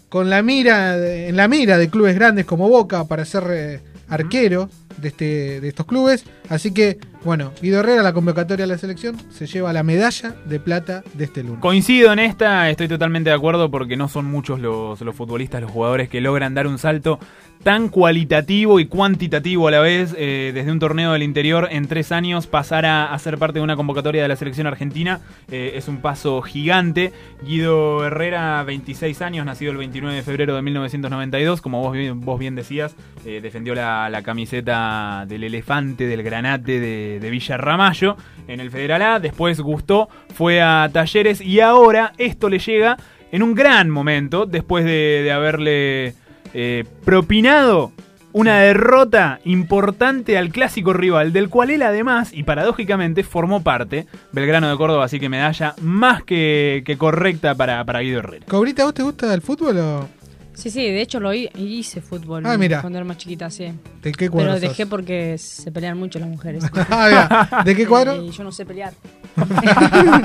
con la mira en la mira de clubes grandes como Boca para ser eh, arquero de, este, de estos clubes. Así que, bueno, Guido Herrera, la convocatoria a la selección, se lleva la medalla de plata de este lunes. Coincido en esta, estoy totalmente de acuerdo porque no son muchos los, los futbolistas, los jugadores que logran dar un salto tan cualitativo y cuantitativo a la vez eh, desde un torneo del interior en tres años pasar a, ser parte de una convocatoria de la selección argentina eh, es un paso gigante. Guido Herrera, 26 años, nacido el 29 de febrero de 1992, como vos vos bien decías, eh, defendió la, la camiseta del elefante, del granate de, de Villa Ramallo en el Federal A, después gustó, fue a Talleres y ahora esto le llega en un gran momento después de, de haberle eh, propinado una derrota importante al clásico rival, del cual él además, y paradójicamente, formó parte, Belgrano de Córdoba, así que medalla más que, que correcta para, para Guido Herrera. Cobrita, ¿a vos te gusta el fútbol o Sí, sí, de hecho lo hi- hice fútbol Ah, mira. cuando era más chiquita, sí. de qué cuadro Pero sos? dejé porque se pelean mucho las mujeres. [laughs] Ah, mira. ¿De qué cuadro? Y yo no sé pelear. [laughs]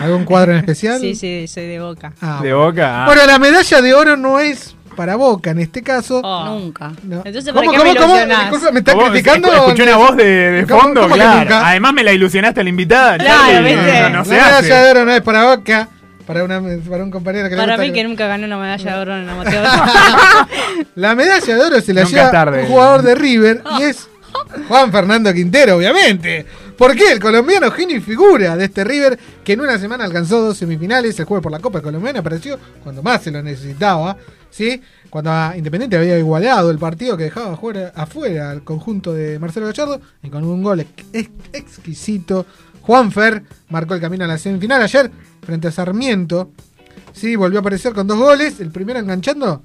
¿Algún cuadro en especial? Sí, sí, soy de boca. Ah, De boca. ah. Bueno, la medalla de oro no es para Boca en este caso. Nunca. No. Entonces, ¿Cómo, ¿para qué cómo, me cómo? ilusionás? ¿Me estás ¿Vos criticando? escu- Escuché una voz de, de ¿Cómo- fondo, claro. nunca? Además me la ilusionaste a la invitada. Claro. ¿viste? No, no la se medalla de oro no es para Boca, para, una, para un compañero que Para mí que nunca gané una medalla de oro en amateur. [laughs] La medalla de oro se la Nunca lleva tarde. un jugador de River y es Juan Fernando Quintero, obviamente. ¿Por qué? El colombiano genio y figura de este River que en una semana alcanzó dos semifinales, el juego por la Copa Colombiana apareció cuando más se lo necesitaba, ¿sí? Cuando a Independiente había igualado el partido que dejaba afuera, afuera al conjunto de Marcelo Gallardo y con un gol ex- ex- exquisito, Juan Fer marcó el camino a la semifinal ayer frente a Sarmiento. Sí, volvió a aparecer con dos goles, el primero enganchando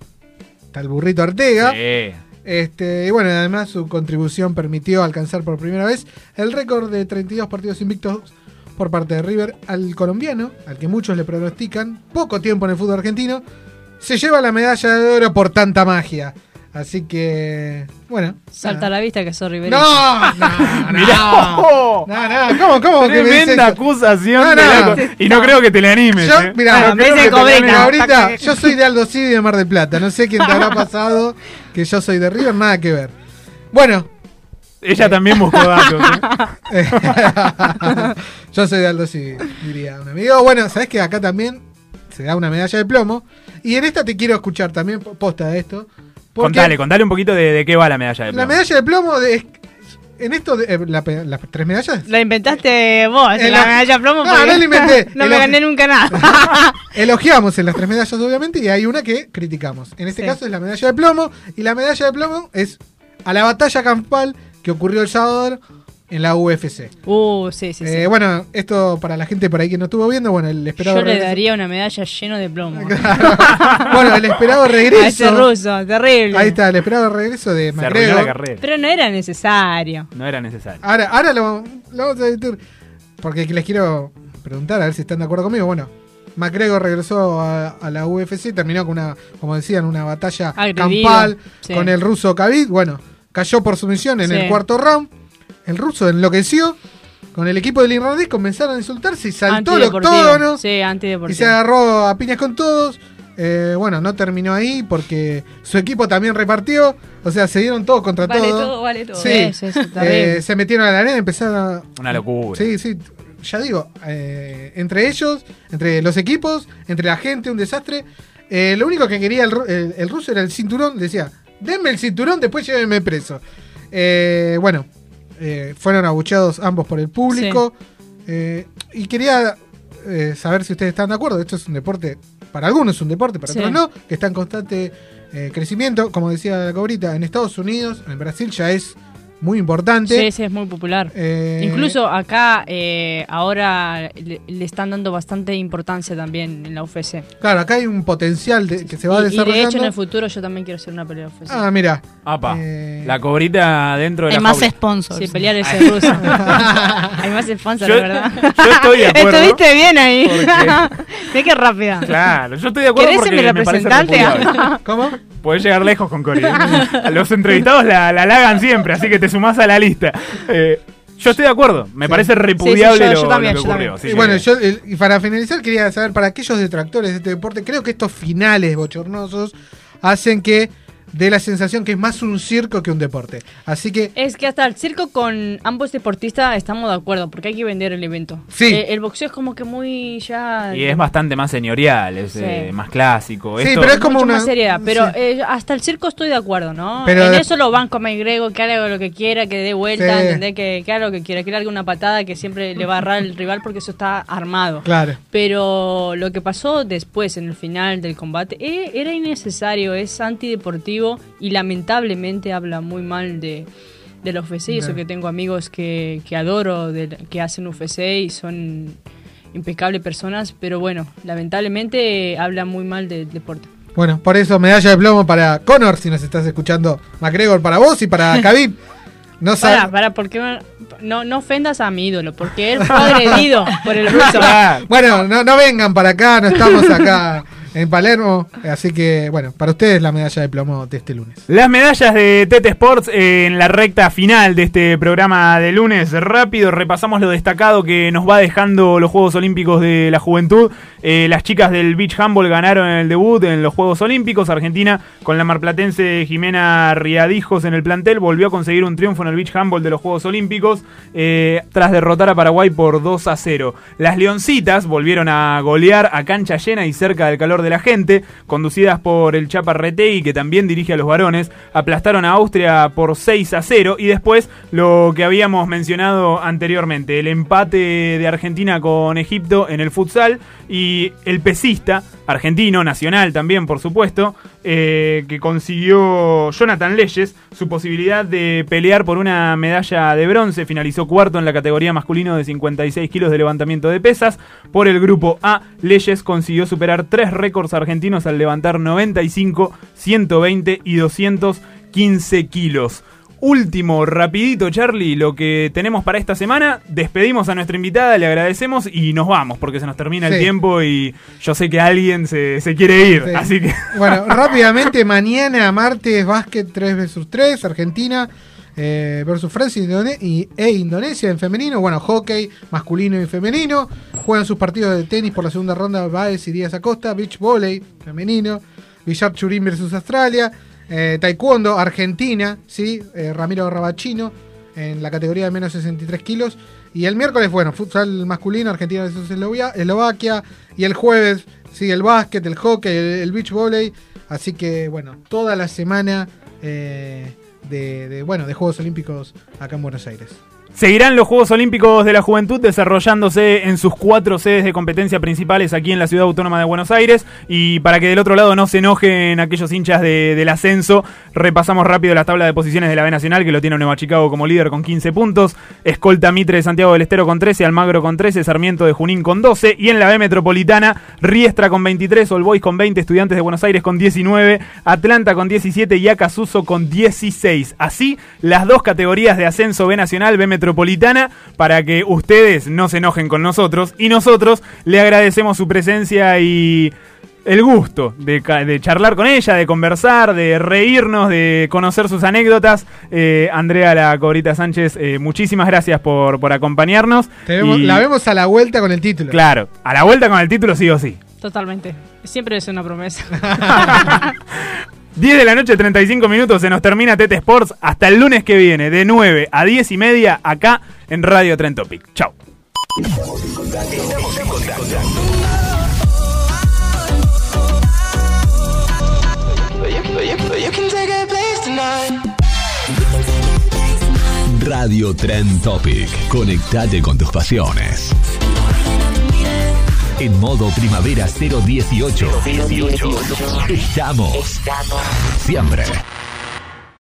está el burrito Ortega. Sí. Este, y bueno, además su contribución permitió alcanzar por primera vez el récord de 32 partidos invictos por parte de River al colombiano, al que muchos le pronostican poco tiempo en el fútbol argentino, se lleva la medalla de oro por tanta magia. Así que, bueno. Salta nada. a la vista que soy riverista. No, no, [laughs] no. Mirá. No, no, ¿cómo, cómo Tremenda acusación. No, no. Y no creo que te le animes. Yo, eh. mirá, Bueno, no me creo dice que te Cobrita. animes ahorita, yo soy de Aldo Civi y de Mar del Plata. No sé quién te habrá pasado que yo soy de River, nada que ver. Bueno, Ella también buscó datos. ¿eh? [laughs] Yo soy de Aldo sí, diría un amigo. Bueno, sabes que acá también se da una medalla de plomo. Y en esta te quiero escuchar también, posta de esto. Porque Contale, contale un poquito de, de qué va la medalla de La plomo. medalla de plomo, de, en esto, de- eh, la las tres medallas. La inventaste vos, En la la- medalla de plomo. No, no la inventé. [laughs] no me la- gané nunca nada. [laughs] Elogiamos en las tres medallas, obviamente, y hay una que criticamos. En este Sí. caso es la medalla de plomo, y la medalla de plomo es a la batalla campal que ocurrió el sábado en la UFC. Uh, sí, sí, sí. Eh, bueno, esto para la gente por ahí que no estuvo viendo, bueno, el esperado Yo le daría una medalla lleno de plomo. [laughs] Bueno, el esperado regreso. [laughs] A ese ruso, terrible. Ahí está, el esperado regreso de Se arruinó la McGregor. carrera. Pero no era necesario. No era necesario. Ahora, ahora lo, lo vamos a editar. Porque les quiero preguntar a ver si están de acuerdo conmigo. Bueno, McGregor regresó a, a la UFC, terminó con una, como decían, una batalla Agredido, campal sí. con el ruso Khabib. Bueno, cayó por sumisión en Sí. el cuarto round. El ruso enloqueció. Con el equipo del irlandés comenzaron a insultarse y saltó el octógono. Sí, Y se agarró a piñas con todos. Eh, bueno, no terminó ahí porque su equipo también repartió. O sea, se dieron todos contra Vale todo, vale todo. Sí. Es. Eh, se metieron a la arena y empezaron a. Una locura. Sí, sí. Ya digo, eh, entre ellos, entre los equipos, entre la gente, un desastre. Eh, lo único que quería el, el- el ruso era el cinturón. Decía, denme el cinturón, después llévenme preso. Eh, bueno, eh, fueron abucheados ambos por el público. Eh, y quería eh, saber si ustedes están de acuerdo. Esto es un deporte, para algunos es un deporte, para Sí. otros no, que está en constante eh, crecimiento. Como decía la cobrita, en Estados Unidos, en Brasil ya es muy importante. Sí, sí, es muy popular. Eh, Incluso acá eh, ahora le, le están dando bastante importancia también en la UFC. Claro, acá hay un potencial de- que se va y, y de desarrollando. hecho en el futuro yo también quiero hacer una pelea de UFC. Ah, mira. Apa, Eh, la cobrita dentro de Hay la más jaula. sponsors. Sí, pelear ese [laughs] ruso. [laughs] Hay más sponsors, Yo- de verdad. yo estoy de acuerdo, Estuviste bien ahí. Ve que [laughs] rápida. Claro, yo estoy de acuerdo ¿Querés ser porque mi me parece representante? repudiable. ¿Cómo? Podés llegar lejos con Cori. A Los entrevistados la, la halagan siempre, así que te sumás a la lista. Eh, yo estoy de acuerdo, me parece repudiable yo lo, también, lo que yo ocurrió. también. así y que- bueno, yo, el- y para finalizar quería saber para aquellos detractores de este deporte, creo que estos finales bochornosos hacen que dé la sensación que es más un circo que un deporte. Así que Es que hasta el circo con ambos deportistas estamos de acuerdo, porque hay que vender el evento. Sí. Eh, el boxeo es como que muy ya... Y es bastante más señorial, es Sí. eh, más clásico. Sí, Esto- pero es como mucho una- más seriedad, pero sí. eh, hasta el circo estoy de acuerdo, ¿no? Pero en de- eso lo banco a McGregor, que haga lo que quiera, que dé vuelta, Sí. Que, que haga lo que quiera, que le haga una patada que siempre le va a agarrar el rival porque eso está armado. Claro. Pero lo que pasó después, en el final del combate, eh, era innecesario, es antideportivo y lamentablemente habla muy mal de, de la UFC. Y eso que tengo amigos que, que adoro, de- que hacen UFC y son impecables personas, pero bueno, lamentablemente habla muy mal del deporte. Bueno, por eso medalla de plomo para Conor, si nos estás escuchando. McGregor para vos y para [laughs] Khabib. No Para, para, porque no, no ofendas a mi ídolo, porque él fue agredido [laughs] por el ruso. Bueno, no, no vengan para acá, no estamos acá [laughs] en Palermo. Así que, bueno, para ustedes la medalla de plomo de este lunes. Las medallas de TT Sports en la recta final de este programa de lunes. Rápido, repasamos lo destacado que nos va dejando los Juegos Olímpicos de la Juventud. Eh, las chicas del Beach Handball ganaron el debut en los Juegos Olímpicos. Argentina, con la marplatense Jimena Riadijos en el plantel, volvió a conseguir un triunfo en el Beach Handball de los Juegos Olímpicos eh, tras derrotar a Paraguay por 2 a 0. Las Leoncitas volvieron a golear a cancha llena y cerca del calor de la gente, conducidas por el Chapa Retegui, que también dirige a los varones, aplastaron a Austria por 6 a 0 y después lo que habíamos mencionado anteriormente, el empate de Argentina con Egipto en el futsal y el pesista argentino, nacional también por supuesto, eh, que consiguió Jonathan Leyes su posibilidad de pelear por una medalla de bronce, finalizó cuarto en la categoría masculino de 56 kilos de levantamiento de pesas, por el grupo A, Leyes consiguió superar tres récords argentinos al levantar 95, 120 y 215 kilos. Último, rapidito Charlie, lo que tenemos para esta semana, despedimos a nuestra invitada, le agradecemos y nos vamos porque se nos termina el tiempo y yo sé que alguien se, se quiere ir, Sí. así que... [laughs] Bueno, [laughs] rápidamente, mañana, martes, básquet 3 versus 3, Argentina eh, versus Francia y, e Indonesia en femenino. Bueno, hockey masculino y femenino. Juegan sus partidos de tenis por la segunda ronda Baez y Díaz Acosta. Beach volley femenino. Billar Churín versus Australia. Eh, taekwondo, Argentina, ¿sí? Eh, Ramiro Rabachino. en la categoría de menos 63 kilos. Y el miércoles, bueno, futsal masculino, Argentina versus Eslovaquia. Y el jueves sigue el básquet, el hockey, el, el beach volley. Así que, bueno, toda la semana eh, de, de, bueno, de Juegos Olímpicos acá en Buenos Aires. Seguirán los Juegos Olímpicos de la Juventud desarrollándose en sus cuatro sedes de competencia principales aquí en la Ciudad Autónoma de Buenos Aires. Y para que del otro lado no se enojen aquellos hinchas de- del ascenso, repasamos rápido la tabla de posiciones de la B Nacional, que lo tiene Nueva Chicago como líder con 15 puntos. Escolta Mitre de Santiago del Estero con 13, Almagro con 13, Sarmiento de Junín con 12. Y en la B Metropolitana, Riestra con 23, All Boys con 20, Estudiantes de Buenos Aires con 19, Atlanta con 17 y Acasuso con 16. Así, las dos categorías de ascenso B Nacional, B Metropolitana, para que ustedes no se enojen con nosotros y nosotros le agradecemos su presencia y el gusto de, charlar con ella, de conversar, de reírnos, de conocer sus anécdotas. Eh, Andrea La Cobrita Sánchez, eh, muchísimas gracias por, por acompañarnos. Te vemos- Y- La vemos a la vuelta con el título. Claro, a la vuelta con el título sí o sí. Totalmente. Siempre es una promesa. [laughs] [laughs] 10 de la noche, 35 minutos, se nos termina Tete Sports. Hasta el lunes que viene, de 9 a 10 y media, acá en Radio Tren Topic. Chau. Radio Trend Topic. Conectate con tus pasiones. En modo primavera 018. Estamos. Siempre.